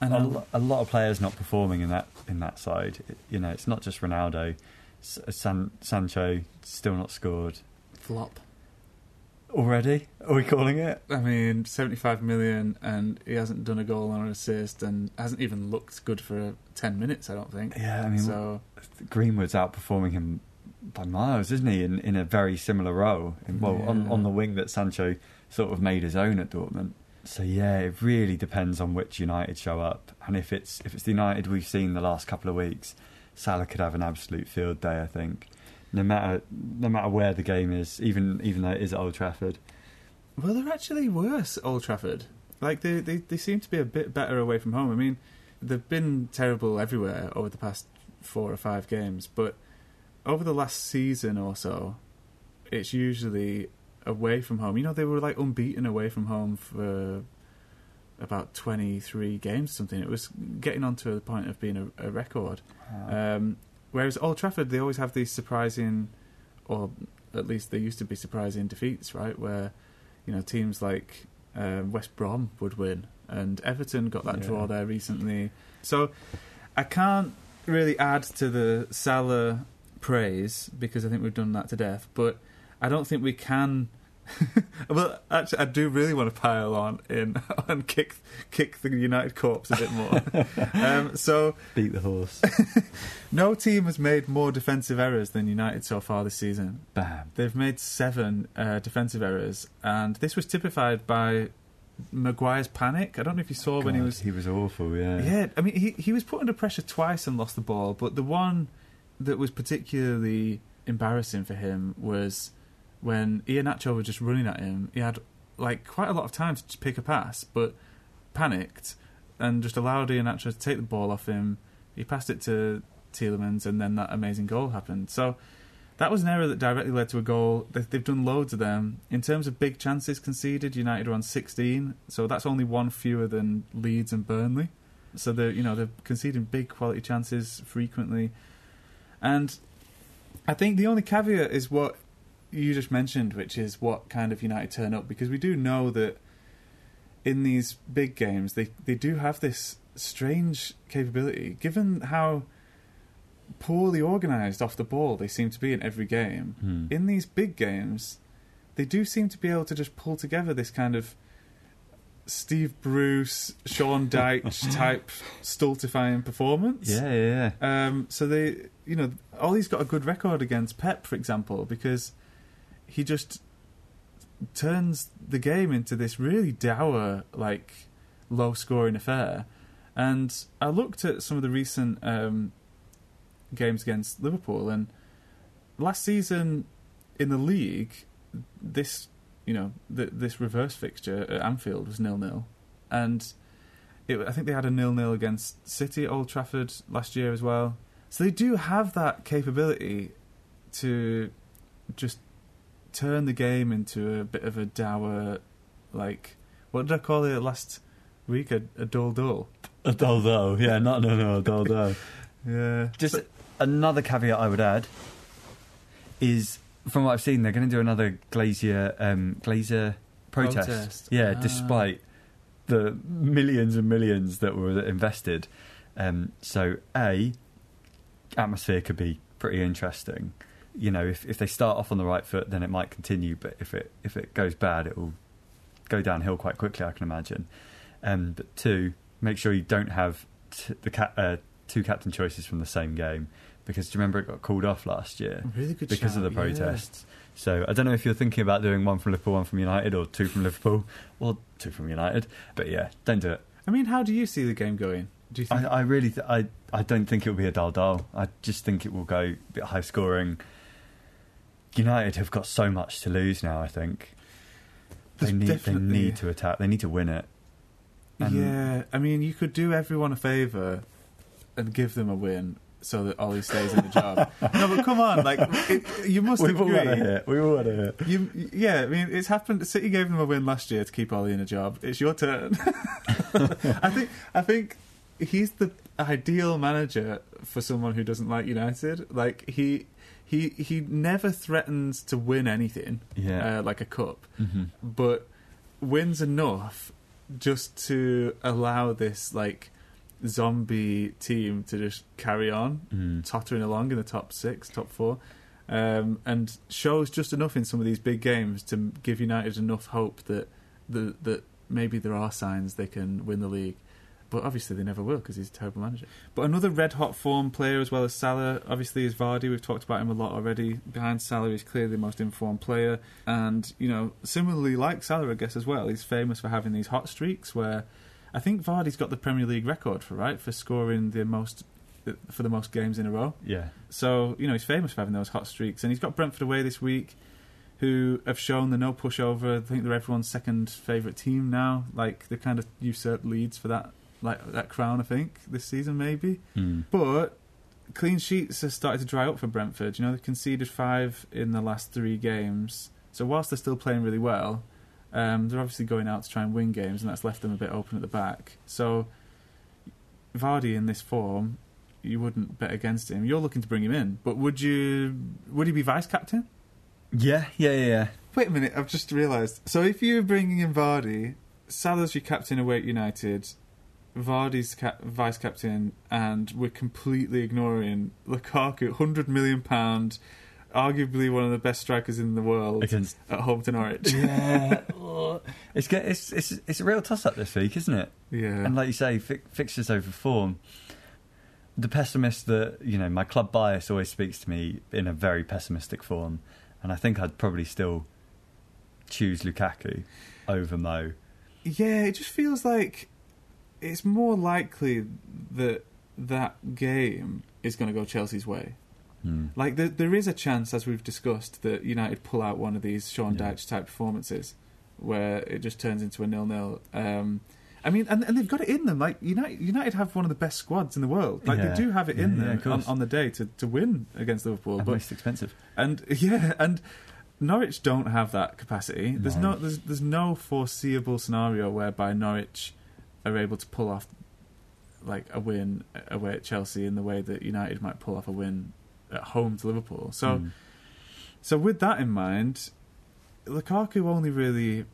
Speaker 1: And
Speaker 2: a, lo- a lot of players not performing in that in that side. It- you know, it's not just Ronaldo. S- San- Sancho still not scored
Speaker 1: flop.
Speaker 2: Already. Are we calling it?
Speaker 1: I mean, 75 million, and he hasn't done a goal or an assist, and hasn't even looked good for 10 minutes, I don't think.
Speaker 2: Yeah, I mean,
Speaker 1: so,
Speaker 2: Greenwood's outperforming him by miles, isn't he? In in a very similar role. In, well, on on the wing that Sancho sort of made his own at Dortmund. So yeah, it really depends on which United show up, and if it's if it's the United we've seen the last couple of weeks, Salah could have an absolute field day. I think, no matter no matter where the game is, even even though it is at Old Trafford.
Speaker 1: well, they're actually worse at Old Trafford. Like, they, they, they seem to be a bit better away from home. I mean, they've been terrible everywhere over the past four or five games, but over the last season or so, it's usually away from home. You know, they were like unbeaten away from home for about 23 games, something. It was getting on to the point of being a, a record. Um, whereas Old Trafford, they always have these surprising, or at least they used to be surprising defeats, right? Where, you know, teams like uh, West Brom would win, and Everton got that
Speaker 2: Yeah.
Speaker 1: draw there recently. So I can't really add to the Salah praise because I think we've done that to death, but I don't think we can. well, actually, I do really want to pile on in and kick kick the United corpse a bit more. um, so
Speaker 2: Beat the horse.
Speaker 1: no team has made more defensive errors than United so far this season.
Speaker 2: Bam.
Speaker 1: They've made seven uh, defensive errors, and this was typified by Maguire's panic. I don't know if you saw when he was.
Speaker 2: he was awful. Yeah.
Speaker 1: Yeah, I mean, he he was put under pressure twice and lost the ball, but the one that was particularly embarrassing for him was when Iheanacho was just running at him. He had like quite a lot of time to pick a pass, but panicked and just allowed Iheanacho to take the ball off him. He passed it to Tielemans, and then that amazing goal happened. So that was an error that directly led to a goal. They- They've done loads of them. In terms of big chances conceded, United are on 16, so that's only one fewer than Leeds and Burnley. So they're you know they're conceding big quality chances frequently, and I think the only caveat is what you just mentioned, which is what kind of United turn up because we do know that in these big games they they do have this strange capability, given how poorly organised off the ball they seem to be in every game.
Speaker 2: Hmm.
Speaker 1: In these big games, they do seem to be able to just pull together this kind of Steve Bruce, Sean Dyche type stultifying performance.
Speaker 2: Yeah, yeah, yeah.
Speaker 1: Um, so they, you know, Ole's got a good record against Pep, for example, because he just turns the game into this really dour, like low-scoring affair. And I looked at some of the recent um, games against Liverpool, and last season in the league, this you know th- this reverse fixture at Anfield was nil nil, and it, I think they had a nil nil against City at Old Trafford last year as well. So they do have that capability to just turn the game into a bit of a dour, like what did I call it last week? A, a dull dull.
Speaker 2: A dull dull. Yeah, not no no a dull dull.
Speaker 1: Yeah,
Speaker 2: Just another caveat I would add is from what I've seen, they're going to do another Glazier um, Glazer protest.
Speaker 1: Protest.
Speaker 2: Yeah,
Speaker 1: Ah.
Speaker 2: despite the millions and millions that were invested. Um, so a atmosphere could be pretty interesting. You know, if if they start off on the right foot, then it might continue. But if it if it goes bad, it will go downhill quite quickly. I can imagine. Um, but two, make sure you don't have t- the ca- uh, two captain choices from the same game because do you remember it got called off last year
Speaker 1: really good
Speaker 2: because of the
Speaker 1: shout, yeah.
Speaker 2: protests. So I don't know if you're thinking about doing one from Liverpool, one from United, or two from Liverpool, or two from United. But yeah, don't do it.
Speaker 1: I mean, how do you see the game going? Do you think?
Speaker 2: I, I really, th- I, I don't think it will be a dull dull. I just think it will go a bit high scoring. United have got so much to lose now. I think they
Speaker 1: There's
Speaker 2: need, they need to attack. They need to win it. And-
Speaker 1: yeah, I mean, you could do everyone a favour and give them a win so that Ole stays in the job. no, but come on, like it, you must
Speaker 2: We've all
Speaker 1: agree.
Speaker 2: had a hit. We've all had a hit.
Speaker 1: You, yeah, I mean, it's happened. City gave them a win last year to keep Ole in a job. It's your turn. I think. I think he's the ideal manager for someone who doesn't like United. Like he, he he never threatens to win anything,
Speaker 2: Yeah.
Speaker 1: uh, like a cup,
Speaker 2: hmm
Speaker 1: but wins enough just to allow this like zombie team to just carry on
Speaker 2: Mm.
Speaker 1: tottering along in the top six, top four, um, and shows just enough in some of these big games to give United enough hope that the, that maybe there are signs they can win the league. But obviously they never will because he's a terrible manager. But another red hot form player as well as Salah, obviously is Vardy. We've talked about him a lot already. Behind Salah, he's clearly the most informed player, and you know similarly like Salah, I guess as well. He's famous for having these hot streaks where I think Vardy's got the Premier League record for right for scoring the most for the most games in a row.
Speaker 2: Yeah.
Speaker 1: So you know he's famous for having those hot streaks, and he's got Brentford away this week, who have shown the no pushover. I think they're everyone's second favourite team now. Like they kind of usurped Leeds for that like that crown. I think this season maybe,
Speaker 2: Mm.
Speaker 1: but clean sheets have started to dry up for Brentford. You know they've conceded five in the last three games. So whilst they're still playing really well, um, they're obviously going out to try and win games, and that's left them a bit open at the back. So Vardy in this form, you wouldn't bet against him. You're looking to bring him in, but would you? Would he be vice captain?
Speaker 2: Yeah, yeah, yeah, yeah.
Speaker 1: Wait a minute, I've just realised. So if you're bringing in Vardy, Salah's your captain away at United, Vardy's cap- vice captain, and we're completely ignoring Lukaku, hundred million pound, arguably one of the best strikers in the world
Speaker 2: Against
Speaker 1: at home to Norwich.
Speaker 2: yeah, it's, get- it's it's it's a real toss up this week, isn't it?
Speaker 1: Yeah,
Speaker 2: And like you say, fi- fixtures over form. The pessimist that you know, my club bias always speaks to me in a very pessimistic form, and I think I'd probably still choose Lukaku over Mo.
Speaker 1: Yeah, it just feels like it's more likely that that game is going to go Chelsea's way.
Speaker 2: Hmm.
Speaker 1: Like there, there is a chance, as we've discussed, that United pull out one of these Sean
Speaker 2: Yeah.
Speaker 1: Dyche type performances, where it just turns into a nil-nil. Um, I mean, and, and they've got it in them. Like United, United have one of the best squads in the world. Like
Speaker 2: Yeah.
Speaker 1: they do have it in
Speaker 2: Yeah, yeah,
Speaker 1: them on, on the day to, to win against Liverpool.
Speaker 2: And
Speaker 1: But
Speaker 2: most expensive.
Speaker 1: and yeah, and Norwich don't have that capacity. There's
Speaker 2: No.
Speaker 1: no there's there's no foreseeable scenario whereby Norwich are able to pull off like a win away at Chelsea in the way that United might pull off a win at home to Liverpool. So
Speaker 2: Hmm.
Speaker 1: so with that in mind, Lukaku only really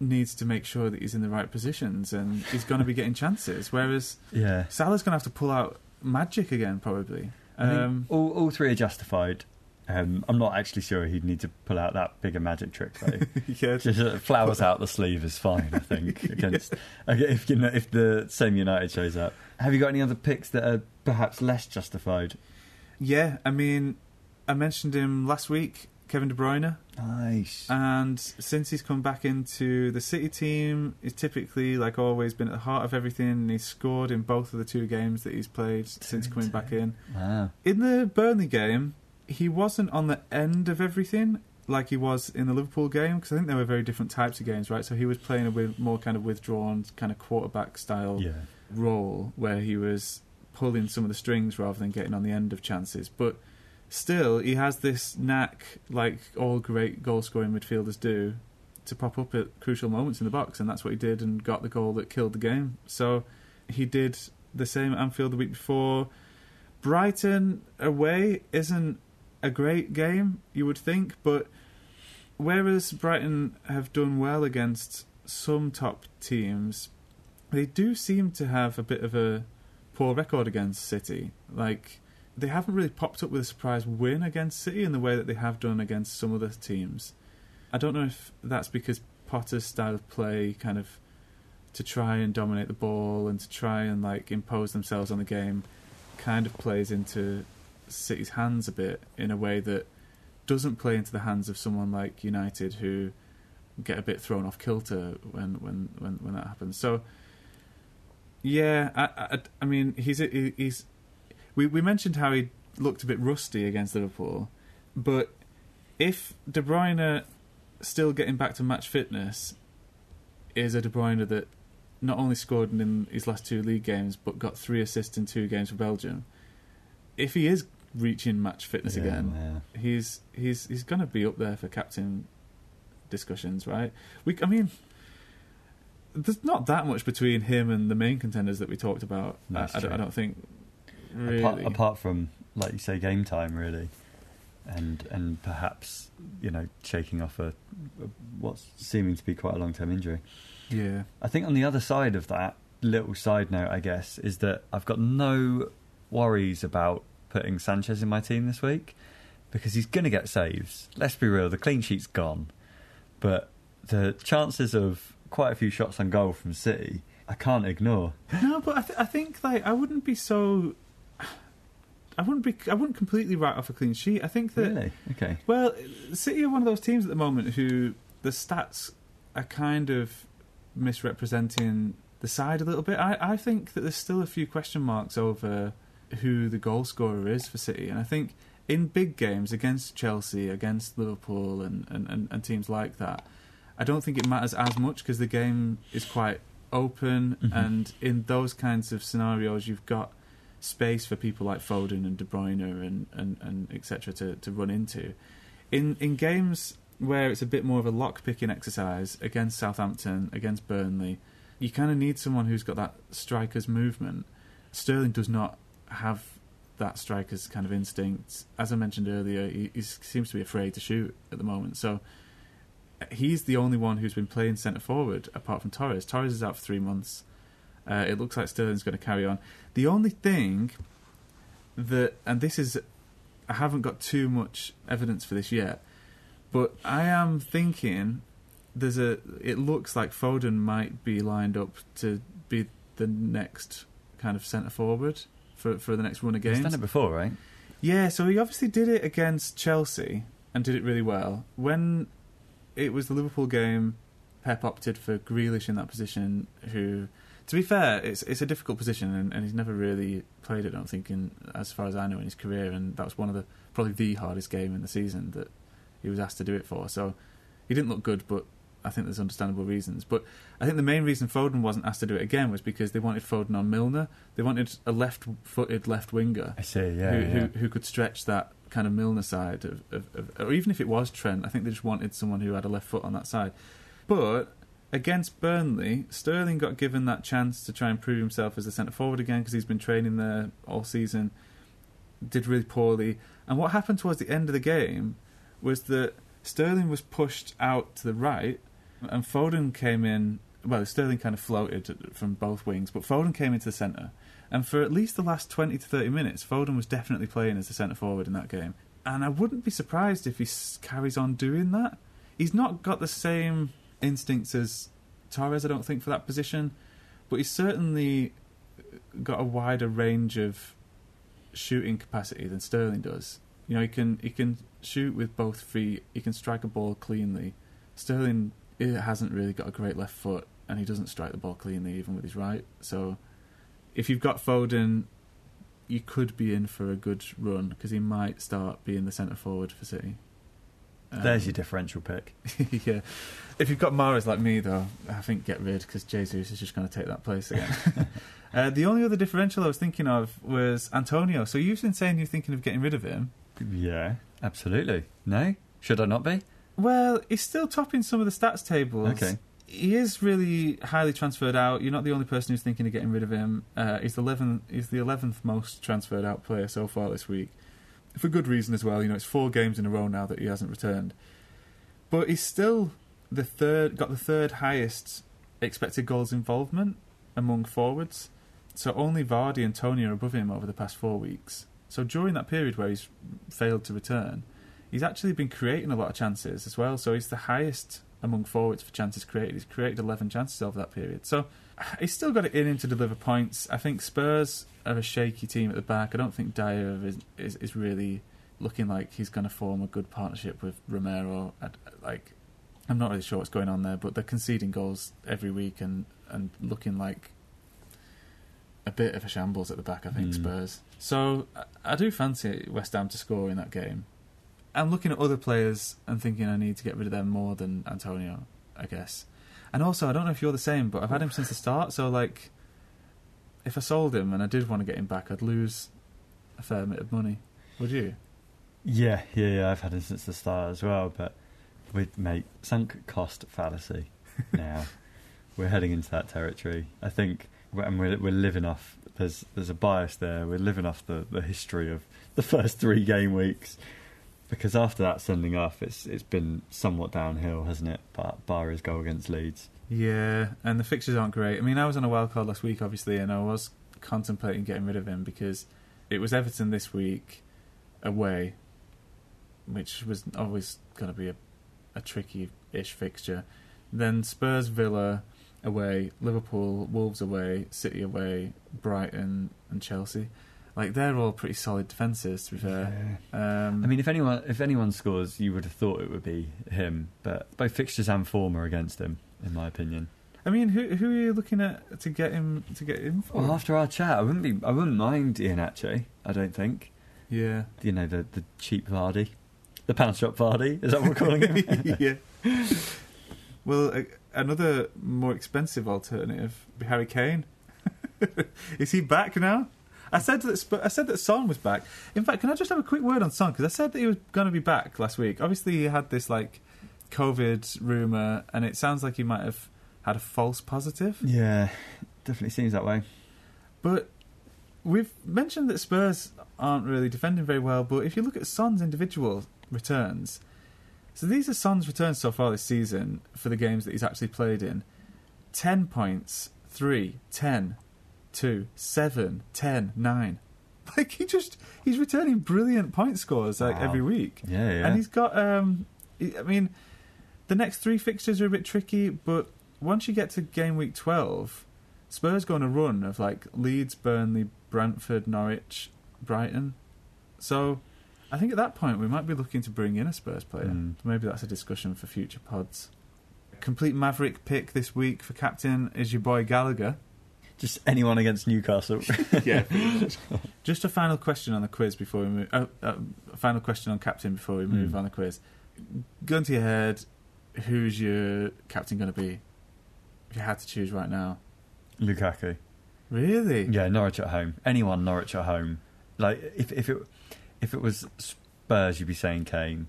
Speaker 1: needs to make sure that he's in the right positions and he's going to be getting chances. Whereas
Speaker 2: yeah.
Speaker 1: Salah's going to have to pull out magic again, probably.
Speaker 2: I think
Speaker 1: Um,
Speaker 2: all, all three are justified. Um, I'm not actually sure he'd need to pull out that bigger magic trick though.
Speaker 1: yeah,
Speaker 2: Just uh, flowers out the sleeve is fine, I think. Against okay, if you know, if the same United shows up, have you got any other picks that are perhaps less justified?
Speaker 1: Yeah, I mean, I mentioned him last week, Kevin De Bruyne,
Speaker 2: Nice.
Speaker 1: and since he's come back into the City team, he's typically, like always, been at the heart of everything. And he's scored in both of the two games that he's played since coming back in.
Speaker 2: wow.
Speaker 1: In the Burnley game, he wasn't on the end of everything like he was in the Liverpool game because I think they were very different types of games, right? So he was playing a wi- more kind of withdrawn, kind of quarterback style
Speaker 2: Yeah.
Speaker 1: role where he was pulling some of the strings rather than getting on the end of chances. But still, he has this knack, like all great goal scoring midfielders do, to pop up at crucial moments in the box, and that's what he did and got the goal that killed the game. So he did the same at Anfield the week before. Brighton away isn't a great game, you would think, but whereas Brighton have done well against some top teams, they do seem to have a bit of a poor record against City. Like they haven't really popped up with a surprise win against City in the way that they have done against some other teams. I don't know if that's because Potter's style of play kind of to try and dominate the ball and to try and like impose themselves on the game kind of plays into City's hands a bit in a way that doesn't play into the hands of someone like United who get a bit thrown off kilter when when when, when that happens. So yeah, I, I, I mean he's he's we we mentioned how he looked a bit rusty against Liverpool, but if De Bruyne still getting back to match fitness is a De Bruyne that not only scored in his last two league games but got three assists in two games for Belgium. If he is reaching match fitness
Speaker 2: Yeah,
Speaker 1: again,
Speaker 2: yeah.
Speaker 1: he's he's he's going to be up there for captain discussions, right? We, I mean, there's not that much between him and the main contenders that we talked about. I, I, don't. I don't think really.
Speaker 2: Apart, apart from, like you say, game time, really. and and perhaps you know shaking off a, a what's seeming to be quite a long term injury.
Speaker 1: Yeah.
Speaker 2: I think on the other side of that, little side note, I guess, is that I've got no worries about putting Sanchez in my team this week because he's going to get saves. Let's be real, the clean sheet's gone, but the chances of quite a few shots on goal from City, I can't ignore.
Speaker 1: No, but I, th- I think like I wouldn't be so. I wouldn't be. I wouldn't completely write off a clean sheet. I think that.
Speaker 2: Really? Okay.
Speaker 1: Well, City are one of those teams at the moment who the stats are kind of misrepresenting the side a little bit. I, I think that there's still a few question marks over who the goal scorer is for City, and I think in big games against Chelsea, against Liverpool, and, and, and, and teams like that, I don't think it matters as much because the game is quite open,
Speaker 2: Mhm.
Speaker 1: and in those kinds of scenarios, you've got space for people like Foden and De Bruyne and and, and etc. to to run into. In in games where it's a bit more of a lock picking exercise against Southampton, against Burnley, you kind of need someone who's got that striker's movement. Sterling does not have that striker's kind of instinct. As I mentioned earlier, he, he seems to be afraid to shoot at the moment. So he's the only one who's been playing centre forward apart from Torres. Torres is out for three months. Uh, it looks like Sterling's going to carry on. The only thing that, and this is, I haven't got too much evidence for this yet, but I am thinking there's a. It looks like Foden might be lined up to be the next kind of centre forward for for the next run of
Speaker 2: He's done it before, right?
Speaker 1: Yeah, so he obviously did it against Chelsea and did it really well. When it was the Liverpool game, Pep opted for Grealish in that position. Who, to be fair, it's it's a difficult position, and, and he's never really played it. I don't think, in, as far as I know, in his career, and that was one of the probably the hardest game in the season that he was asked to do it for. So he didn't look good, but I think there's understandable reasons. But I think the main reason Foden wasn't asked to do it again was because they wanted Foden on Milner. They wanted a left-footed left winger
Speaker 2: I see. Yeah.
Speaker 1: who,
Speaker 2: yeah.
Speaker 1: who who could stretch that kind of Milner side of, of, of, or even if it was Trent, I think they just wanted someone who had a left foot on that side. But against Burnley, Sterling got given that chance to try and prove himself as a centre forward again because he's been training there all season. Did really poorly, and what happened towards the end of the game was that Sterling was pushed out to the right, and Foden came in. Well, Sterling kind of floated from both wings, but Foden came into the centre. And for at least the last 20 to 30 minutes, Foden was definitely playing as a centre forward in that game. And I wouldn't be surprised if he carries on doing that. He's not got the same instincts as Torres, I don't think, for that position, but he's certainly got a wider range of shooting capacity than Sterling does. You know, he can he can shoot with both feet. He can strike a ball cleanly. Sterling eh, hasn't really got a great left foot, and he doesn't strike the ball cleanly even with his right. So, if you've got Foden, you could be in for a good run because he might start being the centre forward for City. Um,
Speaker 2: There's your differential pick.
Speaker 1: yeah. If you've got Mahrez like me, though, I think get rid because Jesus is just going to take that place again. uh, the only other differential I was thinking of was Antonio. So you've been saying you're thinking of getting rid of him.
Speaker 2: Yeah, absolutely. No, should I not be?
Speaker 1: Well, he's still topping some of the stats tables.
Speaker 2: Okay.
Speaker 1: He is really highly transferred out. You're not the only person who's thinking of getting rid of him. Uh, he's the 11th. He's the 11th most transferred out player so far this week, for good reason as well. You know, it's four games in a row now that he hasn't returned, but he's still the third. Got the third highest expected goals involvement among forwards. So only Vardy and Toney are above him over the past four weeks. So during that period where he's failed to return, he's actually been creating a lot of chances as well. So he's the highest among forwards for chances created. He's created 11 chances over that period. So he's still got it in him to deliver points. I think Spurs are a shaky team at the back. I don't think Dier is is, is really looking like he's going to form a good partnership with Romero. i like, I'm not really sure what's going on there, but they're conceding goals every week and, and looking like a bit of a shambles at the back, I think,
Speaker 2: Mm.
Speaker 1: Spurs. So I, I do fancy West Ham to score in that game. I'm looking at other players and thinking I need to get rid of them more than Antonio, I guess. And also, I don't know if you're the same, but I've had him since the start, so like, if I sold him and I did want to get him back, I'd lose a fair bit of money. Would you?
Speaker 2: Yeah, yeah, yeah. I've had him since the start as well, but we mate sunk cost fallacy. now we're heading into that territory. I think, and we're we're living off. There's there's a bias there. We're living off the the history of the first three game weeks. Because after that sending off, it's it's been somewhat downhill, hasn't it? But bar his goal against Leeds.
Speaker 1: Yeah, and the fixtures aren't great. I mean, I was on a wild card last week, obviously, and I was contemplating getting rid of him because it was Everton this week away, which was always going to be a, a tricky-ish fixture. Then Spurs, Villa away, Liverpool, Wolves away, City away, Brighton, and Chelsea. Like they're all pretty solid defences, to be fair. Um,
Speaker 2: I mean, if anyone if anyone scores, you would have thought it would be him. But both fixtures and form are against him, in my opinion.
Speaker 1: I mean, who who are you looking at to get him to get him for?
Speaker 2: Well, after our chat, I wouldn't be I wouldn't mind Iheanacho. I don't think.
Speaker 1: yeah,
Speaker 2: You know the the cheap Vardy, the pound shop Vardy. Is that what we're calling him?
Speaker 1: yeah. Well, another more expensive alternative, would be Harry Kane. Is he back now? I said that Sp- I said that Son was back. In fact, can I just have a quick word on Son because I said that he was going to be back last week. Obviously, he had this like COVID rumor, and it sounds like he might have had a false positive.
Speaker 2: yeah, definitely seems that way.
Speaker 1: But we've mentioned that Spurs aren't really defending very well. But if you look at Son's individual returns, so these are Son's returns so far this season for the games that he's actually played in 10 points, 3, 10, 2, seven, ten, nine. Like he just, he's returning brilliant point scores like
Speaker 2: Wow.
Speaker 1: every week.
Speaker 2: Yeah, yeah.
Speaker 1: And he's got, um, I mean, the next three fixtures are a bit tricky, but once you get to game week 12, Spurs go on a run of like Leeds, Burnley, Brentford, Norwich, Brighton. So I think at that point we might be looking to bring in a Spurs player.
Speaker 2: Mm.
Speaker 1: Maybe that's a discussion for future pods. Complete Maverick pick this week for captain is your boy Gallagher.
Speaker 2: Just anyone against Newcastle.
Speaker 1: yeah. Just a final question on the quiz before we move. Uh, uh, a final question on captain before we move
Speaker 2: Hmm.
Speaker 1: on the quiz. Gun to your head, who's your captain going to be? If you had to choose right now,
Speaker 2: Lukaku.
Speaker 1: really?
Speaker 2: Yeah, Norwich at home. Anyone Norwich at home. Like if if it if it was Spurs, you'd be saying Kane.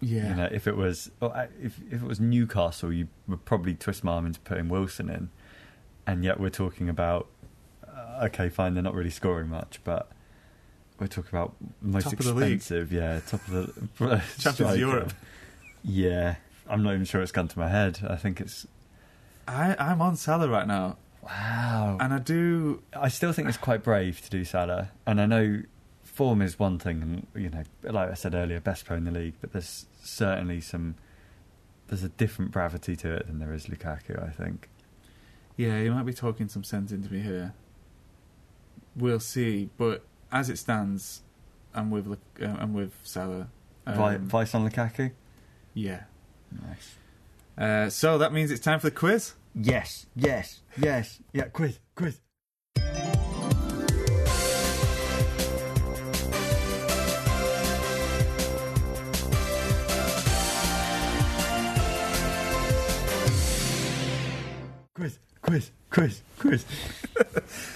Speaker 1: Yeah.
Speaker 2: You know, if it was well, if if it was Newcastle, you would probably twist my arm into putting Wilson in. And yet we're talking about uh, okay, fine, they're not really scoring much, but we're talking about most
Speaker 1: Top of the league.
Speaker 2: expensive, yeah, top of the
Speaker 1: Champions of. Europe.
Speaker 2: Yeah, I'm not even sure it's gone to my head. I think it's
Speaker 1: I, I'm on Salah right now,
Speaker 2: wow.
Speaker 1: and I do.
Speaker 2: I still think it's quite brave to do Salah, and I know form is one thing, and you know, like I said earlier, best pro in the league, but there's certainly some. There's a different gravity to it than there is Lukaku. I think.
Speaker 1: Yeah, you might be talking some sense into me here. We'll see, but as it stands, I'm with uh, I'm with Salah. Um,
Speaker 2: Vice on Lukaku.
Speaker 1: yeah.
Speaker 2: Nice.
Speaker 1: Uh, so that means it's time for the quiz.
Speaker 2: Yes, yes, yes. Yeah, quiz, quiz. Quiz, quiz, quiz,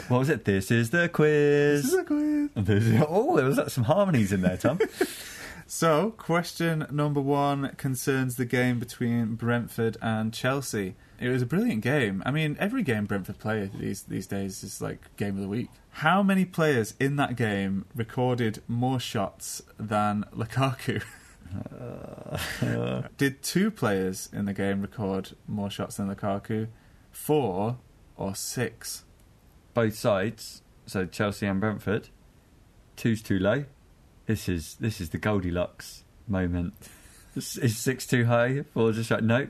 Speaker 2: what was it? This is the quiz.
Speaker 1: This is the quiz.
Speaker 2: This is- oh, there was uh, some harmonies in there, Tom.
Speaker 1: So, question number one concerns the game between Brentford and Chelsea. It was a brilliant game. I mean, every game Brentford play these these days is like game of the week. How many players in that game recorded more shots than Lukaku? Did two players in the game record more shots than Lukaku? Four or six?
Speaker 2: both sides, so Chelsea and Brentford. Two's too low. This is this is the Goldilocks moment. Is six too high? Four just like no.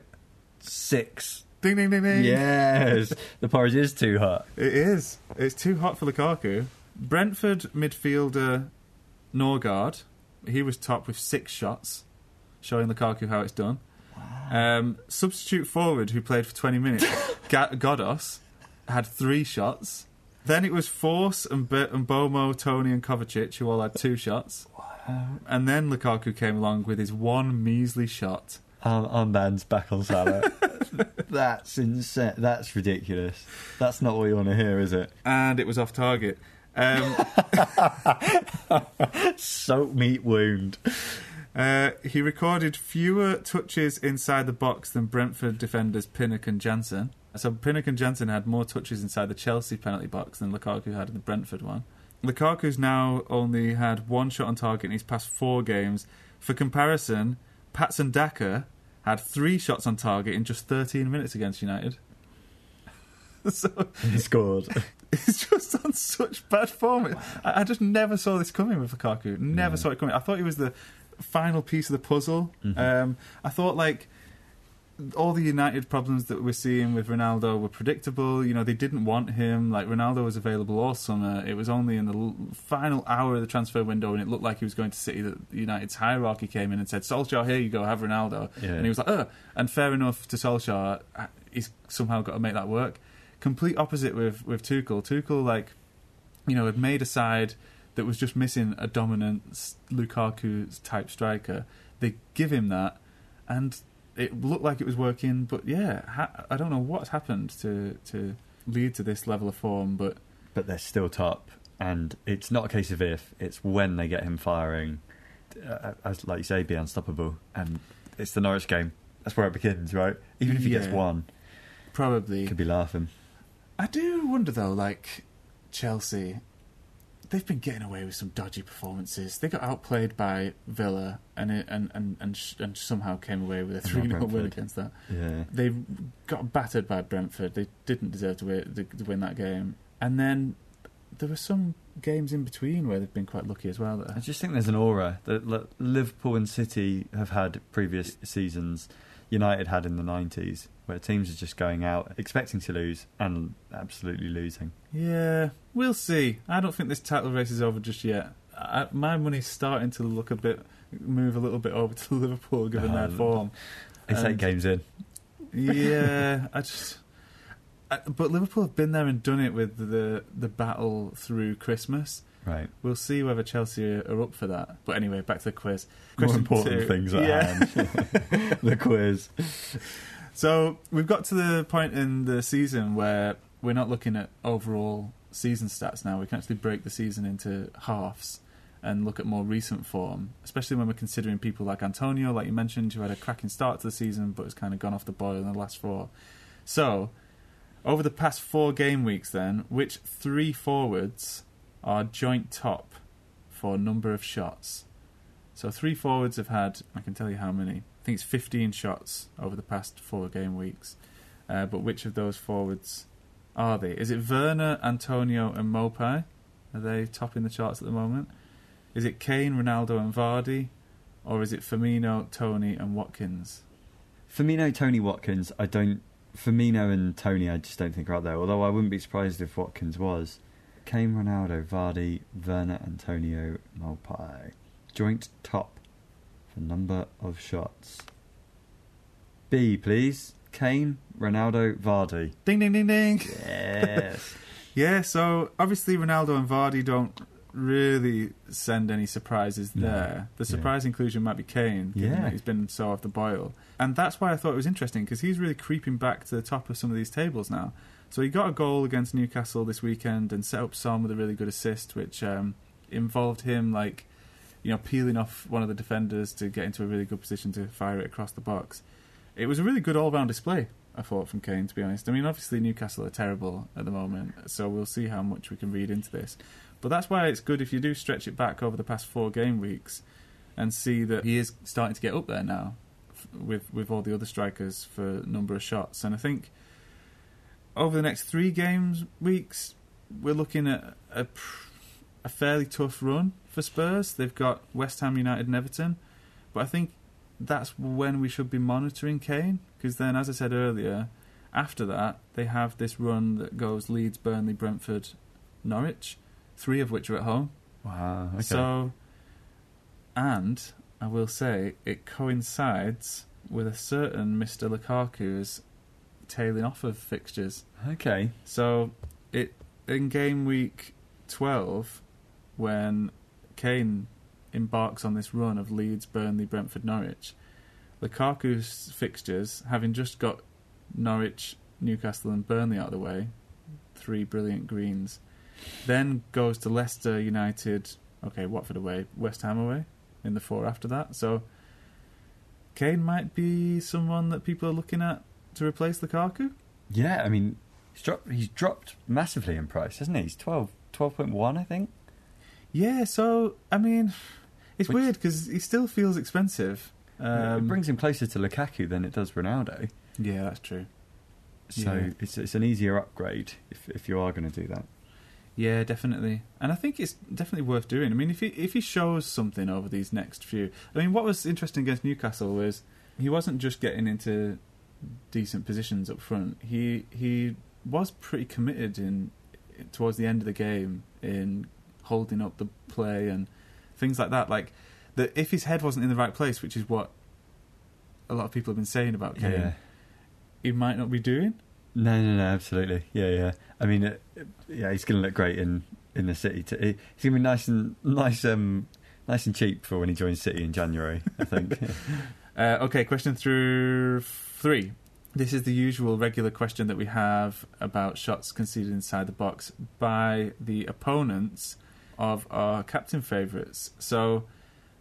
Speaker 2: Six.
Speaker 1: Ding ding ding ding.
Speaker 2: Yes, the porridge is too hot.
Speaker 1: It is. It's too hot for Lukaku. Brentford midfielder Norgaard, he was top with six shots, showing Lukaku how it's done. Um, substitute forward who played for 20 minutes, Ga- Ghoddos, had three shots. Then it was Forss and, Be- and Mbeumo, Toney and Kovacic who all had two shots. And then Lukaku came along with his one measly shot.
Speaker 2: Arm, armband's back on Salah. That's insane. That's ridiculous. That's not what you want to hear, is it?
Speaker 1: And it was off target. Um,
Speaker 2: Soak meat wound.
Speaker 1: Uh, he recorded fewer touches inside the box than Brentford defenders Pinnock and Jansson. So Pinnock and Jansson had more touches inside the Chelsea penalty box than Lukaku had in the Brentford one. Lukaku's now only had one shot on target in his past four games, For comparison, Patson Daka had three shots on target in just 13 minutes against United. so
Speaker 2: He scored.
Speaker 1: He's just on such bad form. I, I just never saw this coming with Lukaku. Never
Speaker 2: No.
Speaker 1: saw it coming. I thought he was the final piece of the puzzle.
Speaker 2: Mhm.
Speaker 1: Um, I thought like all the United problems that we're seeing with Ronaldo were predictable. You know, they didn't want him. Like Ronaldo was available all summer. It was only in the l- final hour of the transfer window, and it looked like he was going to City that United's hierarchy came in and said, "Solskjaer, here you go, have Ronaldo."
Speaker 2: Yeah.
Speaker 1: And he was like, "Uh," and fair enough to Solskjaer, uh, he's somehow got to make that work. Complete opposite with with Tuchel. Tuchel, like, you know, had made a side that was just missing a dominant Lukaku type striker. They give him that, and it looked like it was working. But yeah, ha- I don't know what's happened to to lead to this level of form. But
Speaker 2: but they're still top. And it's not a case of if, it's when they get him firing. Uh, as like you say, be unstoppable. And it's the Norwich game. That's where it begins, right? Even if he gets one,
Speaker 1: probably,
Speaker 2: could be laughing.
Speaker 1: I do wonder though, like Chelsea, they've been getting away with some dodgy performances. They got outplayed by Villa, and and and and, sh- and somehow came away with a three
Speaker 2: not
Speaker 1: 0 win against that.
Speaker 2: Yeah.
Speaker 1: They got battered by Brentford. They didn't deserve to win, to, win that game. And then there were some games in between where they've been quite lucky as well.
Speaker 2: I just think there's an aura that Liverpool and City have had previous seasons. United had in the 90s, where teams are just going out expecting to lose and absolutely losing.
Speaker 1: Yeah, we'll see. I don't think this title race is over just yet. I, my money's starting to look a bit, move a little bit over to Liverpool given their
Speaker 2: Um,
Speaker 1: form.
Speaker 2: It's
Speaker 1: And-
Speaker 2: eight games in.
Speaker 1: Yeah, I just. I, but Liverpool have been there and done it with the the battle through Christmas.
Speaker 2: Right.
Speaker 1: We'll see whether Chelsea are, are up for that. But anyway, back to the quiz.
Speaker 2: More
Speaker 1: Question
Speaker 2: important
Speaker 1: two.
Speaker 2: things at
Speaker 1: Yeah.
Speaker 2: hand. the quiz.
Speaker 1: So we've got to the point in the season where we're not looking at overall season stats now. We can actually break the season into halves and look at more recent form, especially when we're considering people like Antonio, like you mentioned, who had a cracking start to the season but has kind of gone off the boil in the last four. So, over the past four game weeks, then, which three forwards are joint top for number of shots? So, three forwards have had, I can tell you how many. I think it's 15 shots over the past four game weeks. Uh, but which of those forwards are they? Is it Werner, Antonio, and Maupay? Are they topping the charts at the moment? Is it Kane, Ronaldo, and Vardy? Or is it Firmino, Toney, and Watkins?
Speaker 2: Firmino, Toney Watkins, I don't. Firmino and Toney, I just don't think are out there. Although I wouldn't be surprised if Watkins was. Kane, Ronaldo, Vardy, Werner, Antonio, Maupay. Joint top for number of shots. B, please. Kane, Ronaldo, Vardy.
Speaker 1: Ding, ding, ding, ding.
Speaker 2: Yes.
Speaker 1: Yeah, so obviously Ronaldo and Vardy don't really send any surprises
Speaker 2: No.
Speaker 1: there. The
Speaker 2: Yeah.
Speaker 1: surprise inclusion might be Kane,
Speaker 2: Yeah.
Speaker 1: he's been so off the boil. And that's why I thought it was interesting, because he's really creeping back to the top of some of these tables now. So he got a goal against Newcastle this weekend and set up Son with a really good assist, which um, involved him, like, you know, peeling off one of the defenders to get into a really good position to fire it across the box. It was a really good all-round display, I thought, from Kane, to be honest. I mean, obviously Newcastle are terrible at the moment, so we'll see how much we can read into this. But that's why it's good if you do stretch it back over the past four game weeks and see that he is starting to get up there now with with all the other strikers for number of shots. And I think over the next three games weeks, we're looking at a, pr- a fairly tough run for Spurs. They've got West Ham United and Everton, but I think that's when we should be monitoring Kane because then, as I said earlier, after that they have this run that goes Leeds, Burnley, Brentford, Norwich, three of which are at home.
Speaker 2: wow. Okay.
Speaker 1: So, and I will say it coincides with a certain Mr. Lukaku's tailing off of fixtures.
Speaker 2: okay.
Speaker 1: So, it in game week twelve, when Kane embarks on this run of Leeds, Burnley, Brentford, Norwich, Lukaku's fixtures, having just got Norwich, Newcastle, and Burnley out of the way, three brilliant greens, then goes to Leicester United, okay, Watford away, West Ham away, in the four after that. So, Kane might be someone that people are looking at to replace Lukaku.
Speaker 2: Yeah, I mean, he's dropped, he's dropped massively in price, hasn't he? He's 12, 12.1, I think.
Speaker 1: Yeah, so I mean, It's
Speaker 2: Which-
Speaker 1: weird because he still feels expensive. Um,
Speaker 2: it brings him closer to Lukaku than it does Ronaldo.
Speaker 1: yeah, that's true.
Speaker 2: So
Speaker 1: Yeah.
Speaker 2: it's it's an easier upgrade if if you are going to do that.
Speaker 1: Yeah, definitely, and I think it's definitely worth doing. I mean, if he if he shows something over these next few, I mean, what was interesting against Newcastle was he wasn't just getting into decent positions up front. He he was pretty committed in towards the end of the game in holding up the play and things like that. Like that, if his head wasn't in the right place, which is what a lot of people have been saying about Kane,
Speaker 2: Yeah.
Speaker 1: he might not be doing.
Speaker 2: No, no, no, absolutely. Yeah, yeah. I mean, uh, yeah, he's going to look great in in the city. To, he- he's going to be nice and nice, um, nice and cheap for when he joins City in January. I think.
Speaker 1: Uh, okay, question through three. This is the usual regular question that we have about shots conceded inside the box by the opponents of our captain favourites. So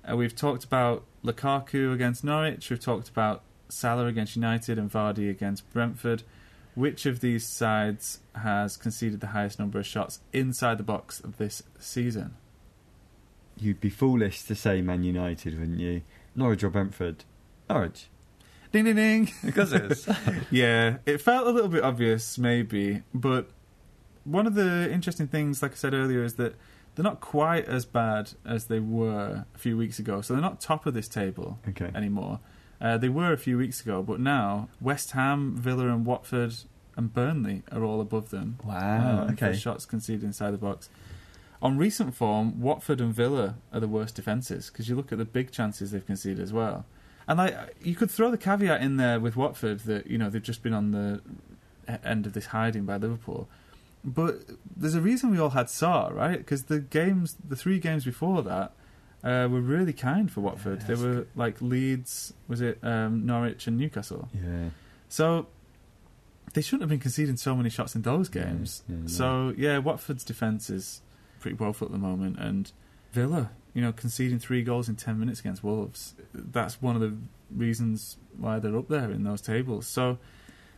Speaker 1: uh, we've talked about Lukaku against Norwich, we've talked about Salah against United and Vardy against Brentford. Which of these sides has conceded the highest number of shots inside the box of this season?
Speaker 2: You'd be foolish to say Man United, wouldn't you? Norwich or Brentford? Norwich,
Speaker 1: Ding ding ding!
Speaker 2: because it's
Speaker 1: Yeah, it felt a little bit obvious, maybe, but one of the interesting things, like I said earlier, is that they're not quite as bad as they were a few weeks ago. So they're not top of this table
Speaker 2: okay.
Speaker 1: anymore. Uh, they were a few weeks ago, but now West Ham, Villa, and Watford and Burnley are all above them.
Speaker 2: Wow.
Speaker 1: um,
Speaker 2: okay.
Speaker 1: shots conceded inside the box. On recent form, Watford and Villa are the worst defences because you look at the big chances they've conceded as well. And like you could throw the caveat in there with Watford that you know they've just been on the end of this hiding by Liverpool, but there's a reason we all had Sarr right because the games, the three games before that, uh, were really kind for Watford.
Speaker 2: Yeah,
Speaker 1: they were like Leeds, was it um, Norwich and Newcastle?
Speaker 2: Yeah.
Speaker 1: So they shouldn't have been conceding so many shots in those games.
Speaker 2: yeah, no.
Speaker 1: So yeah, Watford's defence is pretty woeful at the moment, and Villa, you know, conceding three goals in ten minutes against Wolves. That's one of the reasons why they're up there in those tables. So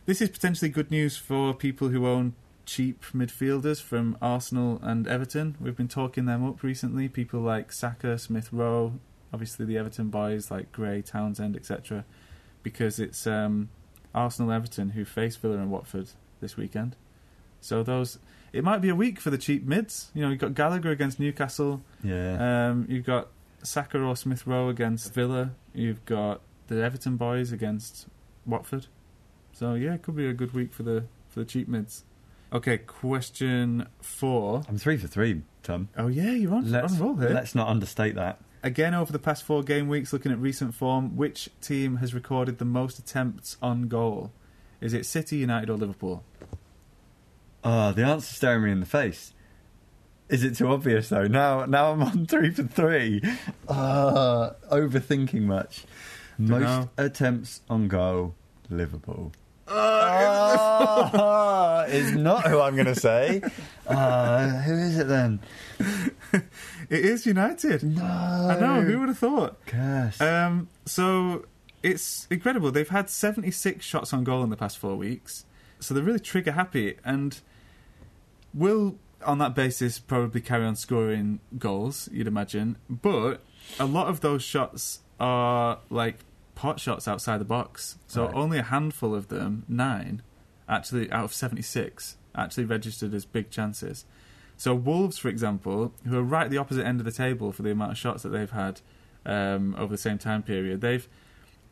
Speaker 1: this is potentially good news for people who own cheap midfielders from Arsenal and Everton. We've been talking them up recently. People like Saka, Smith Rowe, obviously the Everton boys like Gray, Townsend, etc. Because it's um, Arsenal, Everton who face Villa and Watford this weekend. So those, it might be a week for the cheap mids. You know, you've got Gallagher against Newcastle.
Speaker 2: Yeah.
Speaker 1: Um, you've got Saka or Smith Rowe against Villa. You've got the Everton boys against Watford. So yeah, it could be a good week for the for the cheap mids. Okay, question four.
Speaker 2: I'm three for three, Tom.
Speaker 1: Oh yeah, you're on,
Speaker 2: Let's,
Speaker 1: on roll here.
Speaker 2: let's not understate that.
Speaker 1: Again, over the past four game weeks, looking at recent form, which team has recorded the most attempts on goal? Is it City, United, or Liverpool?
Speaker 2: Oh, the answer's staring me in the face. Is it too obvious though? Now, now I'm on three for three. Uh, overthinking much. Most attempts on goal, Liverpool. Uh, is not who I'm going to say. Uh, who is it then?
Speaker 1: It is United.
Speaker 2: No,
Speaker 1: I know. Who would have thought?
Speaker 2: Curse.
Speaker 1: Um, so it's incredible. They've had 76 shots on goal in the past four weeks, so they're really trigger happy and will, on that basis, probably carry on scoring goals. You'd imagine, but a lot of those shots are like pot shots outside the box. So
Speaker 2: Right.
Speaker 1: only a handful of them, nine, actually out of 76, actually registered as big chances. So Wolves, for example, who are right at the opposite end of the table for the amount of shots that they've had um, over the same time period, they've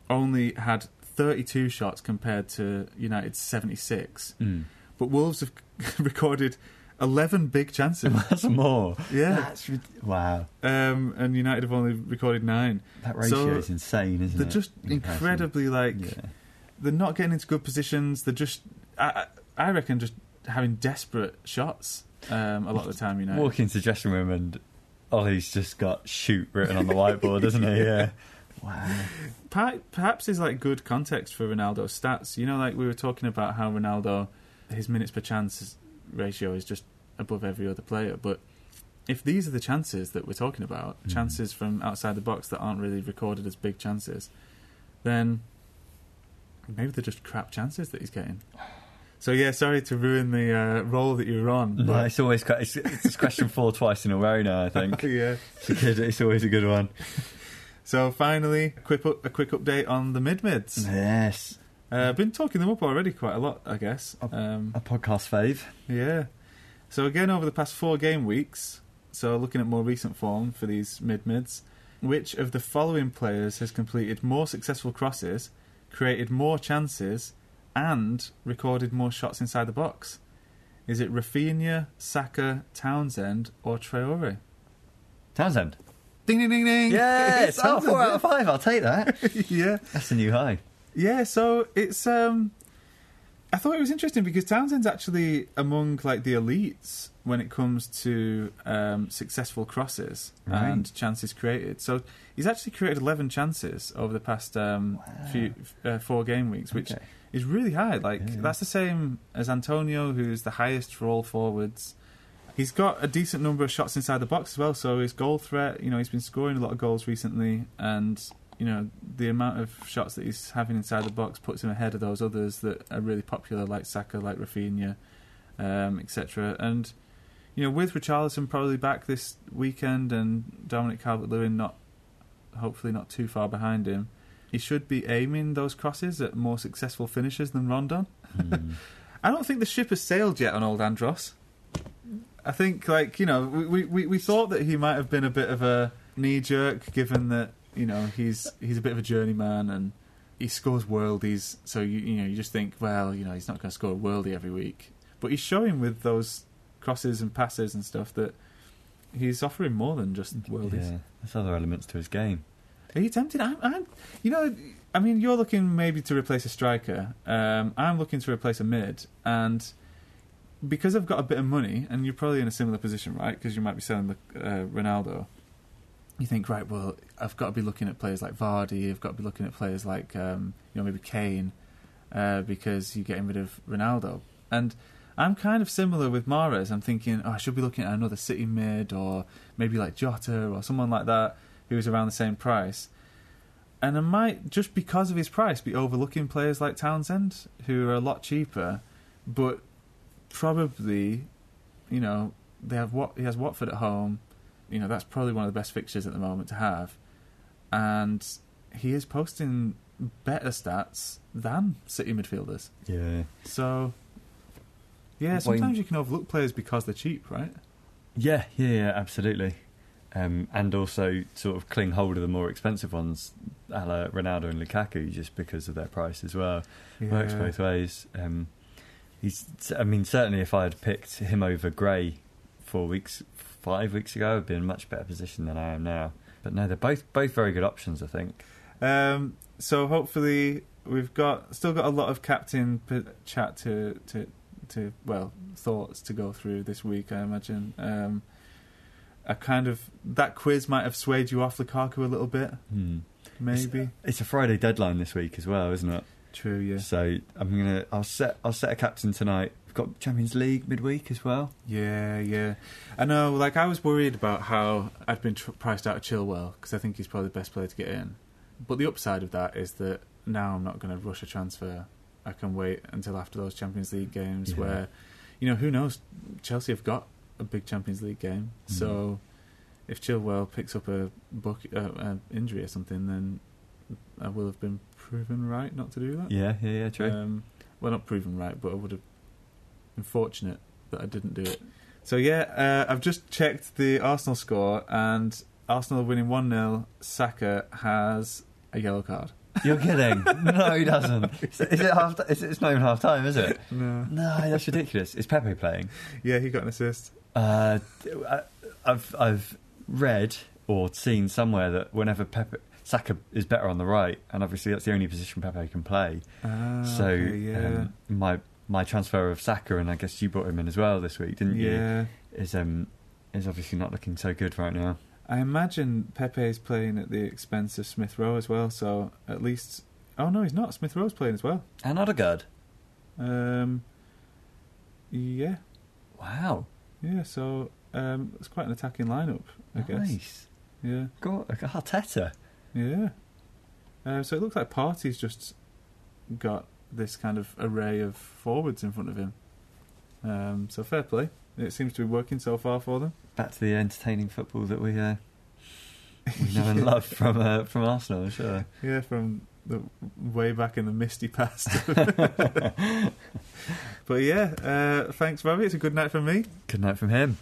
Speaker 1: only had 32 shots compared to United's 76.
Speaker 2: Mm.
Speaker 1: But Wolves have recorded 11 big chances.
Speaker 2: That's more.
Speaker 1: yeah.
Speaker 2: That's rid- wow.
Speaker 1: Um, and United have only recorded nine.
Speaker 2: That ratio
Speaker 1: So,
Speaker 2: is insane, isn't it?
Speaker 1: They're
Speaker 2: it?
Speaker 1: just
Speaker 2: in comparison?
Speaker 1: incredibly like
Speaker 2: Yeah.
Speaker 1: they're not getting into good positions. They're just I I reckon just having desperate shots um, a lot of the time. United.
Speaker 2: Walk into the dressing room and Ole's just got shoot written on the whiteboard, doesn't he? Yeah. Wow.
Speaker 1: Perhaps is like good context for Ronaldo's stats. You know, like we were talking about how Ronaldo, his minutes per chance ratio is just above every other player. But if these are the chances that we're talking about,
Speaker 2: Mhm.
Speaker 1: chances from outside the box that aren't really recorded as big chances, then maybe they're just crap chances that he's getting. So yeah, sorry to ruin the uh, role that you're on.
Speaker 2: No,
Speaker 1: but-
Speaker 2: it's always it's, it's question four twice in a row now. I think
Speaker 1: yeah.
Speaker 2: it's, good, it's always a good one.
Speaker 1: So finally, a quick up, a quick update on the mid mids.
Speaker 2: Yes,
Speaker 1: Uh, I've been talking them up already quite a lot, I guess. Um,
Speaker 2: a podcast fave.
Speaker 1: yeah. So again, over the past four game weeks, so looking at more recent form for these mid mids, which of the following players has completed more successful crosses, created more chances, and recorded more shots inside the box? Is it Raphinha, Saka, Townsend, or Traore?
Speaker 2: Townsend.
Speaker 1: Ding ding ding ding!
Speaker 2: Yes, oh, four out of five. I'll take that.
Speaker 1: yeah.
Speaker 2: That's a new high.
Speaker 1: Yeah, so it's um I thought it was interesting because Townsend's actually among like the elites when it comes to um, successful crosses
Speaker 2: Right.
Speaker 1: and chances created. So he's actually created 11 chances over the past um, few uh, four game weeks, which
Speaker 2: Okay.
Speaker 1: Is really high. Like
Speaker 2: Yeah,
Speaker 1: that's the same as Antonio, who's the highest for all forwards. He's got a decent number of shots inside the box as well. So his goal threat, you know, he's been scoring a lot of goals recently, and you know the amount of shots that he's having inside the box puts him ahead of those others that are really popular, like Saka, like Raphinha, um, etc. And you know, with Richarlison probably back this weekend and Dominic Calvert-Lewin not, hopefully not too far behind him, he should be aiming those crosses at more successful finishers than Rondon.
Speaker 2: Hmm.
Speaker 1: I don't think the ship has sailed yet on old Andros. I think, like you know, we we, we thought that he might have been a bit of a knee jerk, given that you know he's he's a bit of a journeyman and he scores worldies. So you you know you just think, well, you know, he's not going to score a worldie every week, but he's showing with those crosses and passes and stuff that he's offering more than just worldies.
Speaker 2: Yeah, there's other elements to his game.
Speaker 1: Are you tempted? I'm, I'm, you know, I mean, you're looking maybe to replace a striker. Um, I'm looking to replace a mid, and because I've got a bit of money, and you're probably in a similar position, right? Because you might be selling the uh, Ronaldo. You think, right? Well, I've got to be looking at players like Vardy. I've got to be looking at players like, um, you know, maybe Kane, uh, because you're getting rid of Ronaldo. And I'm kind of similar with Mahrez. I'm thinking, oh, I should be looking at another City mid, or maybe like Jota, or someone like that who's around the same price. And I might, just because of his price, be overlooking players like Townsend, who are a lot cheaper, but probably, you know, they have what he has Watford at home. You know, that's probably one of the best fixtures at the moment to have, and he is posting better stats than City midfielders.
Speaker 2: Yeah.
Speaker 1: So, yeah, sometimes you can overlook players because they're cheap, right?
Speaker 2: Yeah, yeah, yeah, absolutely. Um, and also sort of cling hold of the more expensive ones, a la Ronaldo and Lukaku, just because of their price as well. Works both ways. Um, he's, I mean, certainly if I had picked him over Gray four weeks, five weeks ago, I'd be in a much better position than I am now. But no, they're both both very good options, I think.
Speaker 1: Um, so hopefully we've got still got a lot of captain p- chat to to to well thoughts to go through this week. I imagine. Um, a kind of that quiz might have swayed you off Lukaku a little bit,
Speaker 2: Hmm.
Speaker 1: maybe.
Speaker 2: It's a Friday deadline this week as well, isn't it?
Speaker 1: True, yeah,
Speaker 2: So I'm gonna, I'll set, I'll set a captain tonight. We've got Champions League midweek as well.
Speaker 1: yeah, yeah. I know. Like I was worried about how I'd been tr- priced out of Chilwell because I think he's probably the best player to get in. But the upside of that is that now I'm not going to rush a transfer. I can wait until after those Champions League games
Speaker 2: Yeah.
Speaker 1: where, you know, who knows? Chelsea have got a big Champions League game,
Speaker 2: Mm.
Speaker 1: so if Chilwell picks up a book uh, uh, injury or something, then I will have been proven right not to do that.
Speaker 2: Yeah, yeah, yeah, true.
Speaker 1: Um, well, not proven right, but I would have been fortunate that I didn't do it. So yeah, uh, I've just checked the Arsenal score, and Arsenal are winning one 0 Saka has a yellow card.
Speaker 2: You're kidding? no, he doesn't. Is it, is it half? It's not even half time, is it?
Speaker 1: No.
Speaker 2: No, that's ridiculous. Is Pepe playing?
Speaker 1: Yeah, he got an assist.
Speaker 2: Uh, I've I've read or seen somewhere that whenever Pepe Saka is better on the right, and obviously that's the only position Pepe can play.
Speaker 1: Ah,
Speaker 2: so
Speaker 1: okay, yeah,
Speaker 2: um, my my transfer of Saka, and I guess you brought him in as well this week, didn't you?
Speaker 1: yeah.
Speaker 2: Is um is obviously not looking so good right now.
Speaker 1: I imagine Pepe is playing at the expense of Smith Rowe as well. So at least, oh no, he's not. Smith Rowe's playing as well.
Speaker 2: And Odegaard.
Speaker 1: Um, yeah,
Speaker 2: Wow,
Speaker 1: yeah. So um, it's quite an attacking lineup, I guess.
Speaker 2: nice.
Speaker 1: Yeah.
Speaker 2: Go Arteta.
Speaker 1: Yeah. Uh, so it looks like Partey's just got this kind of array of forwards in front of him. Um, so fair play. It seems to be working so far for them.
Speaker 2: Back to the entertaining football that we uh, we know and love from uh, from Arsenal, sure.
Speaker 1: Yeah, from the way back in the misty past. but yeah, uh, thanks, Robbie. It's a good night from me.
Speaker 2: Good night from him.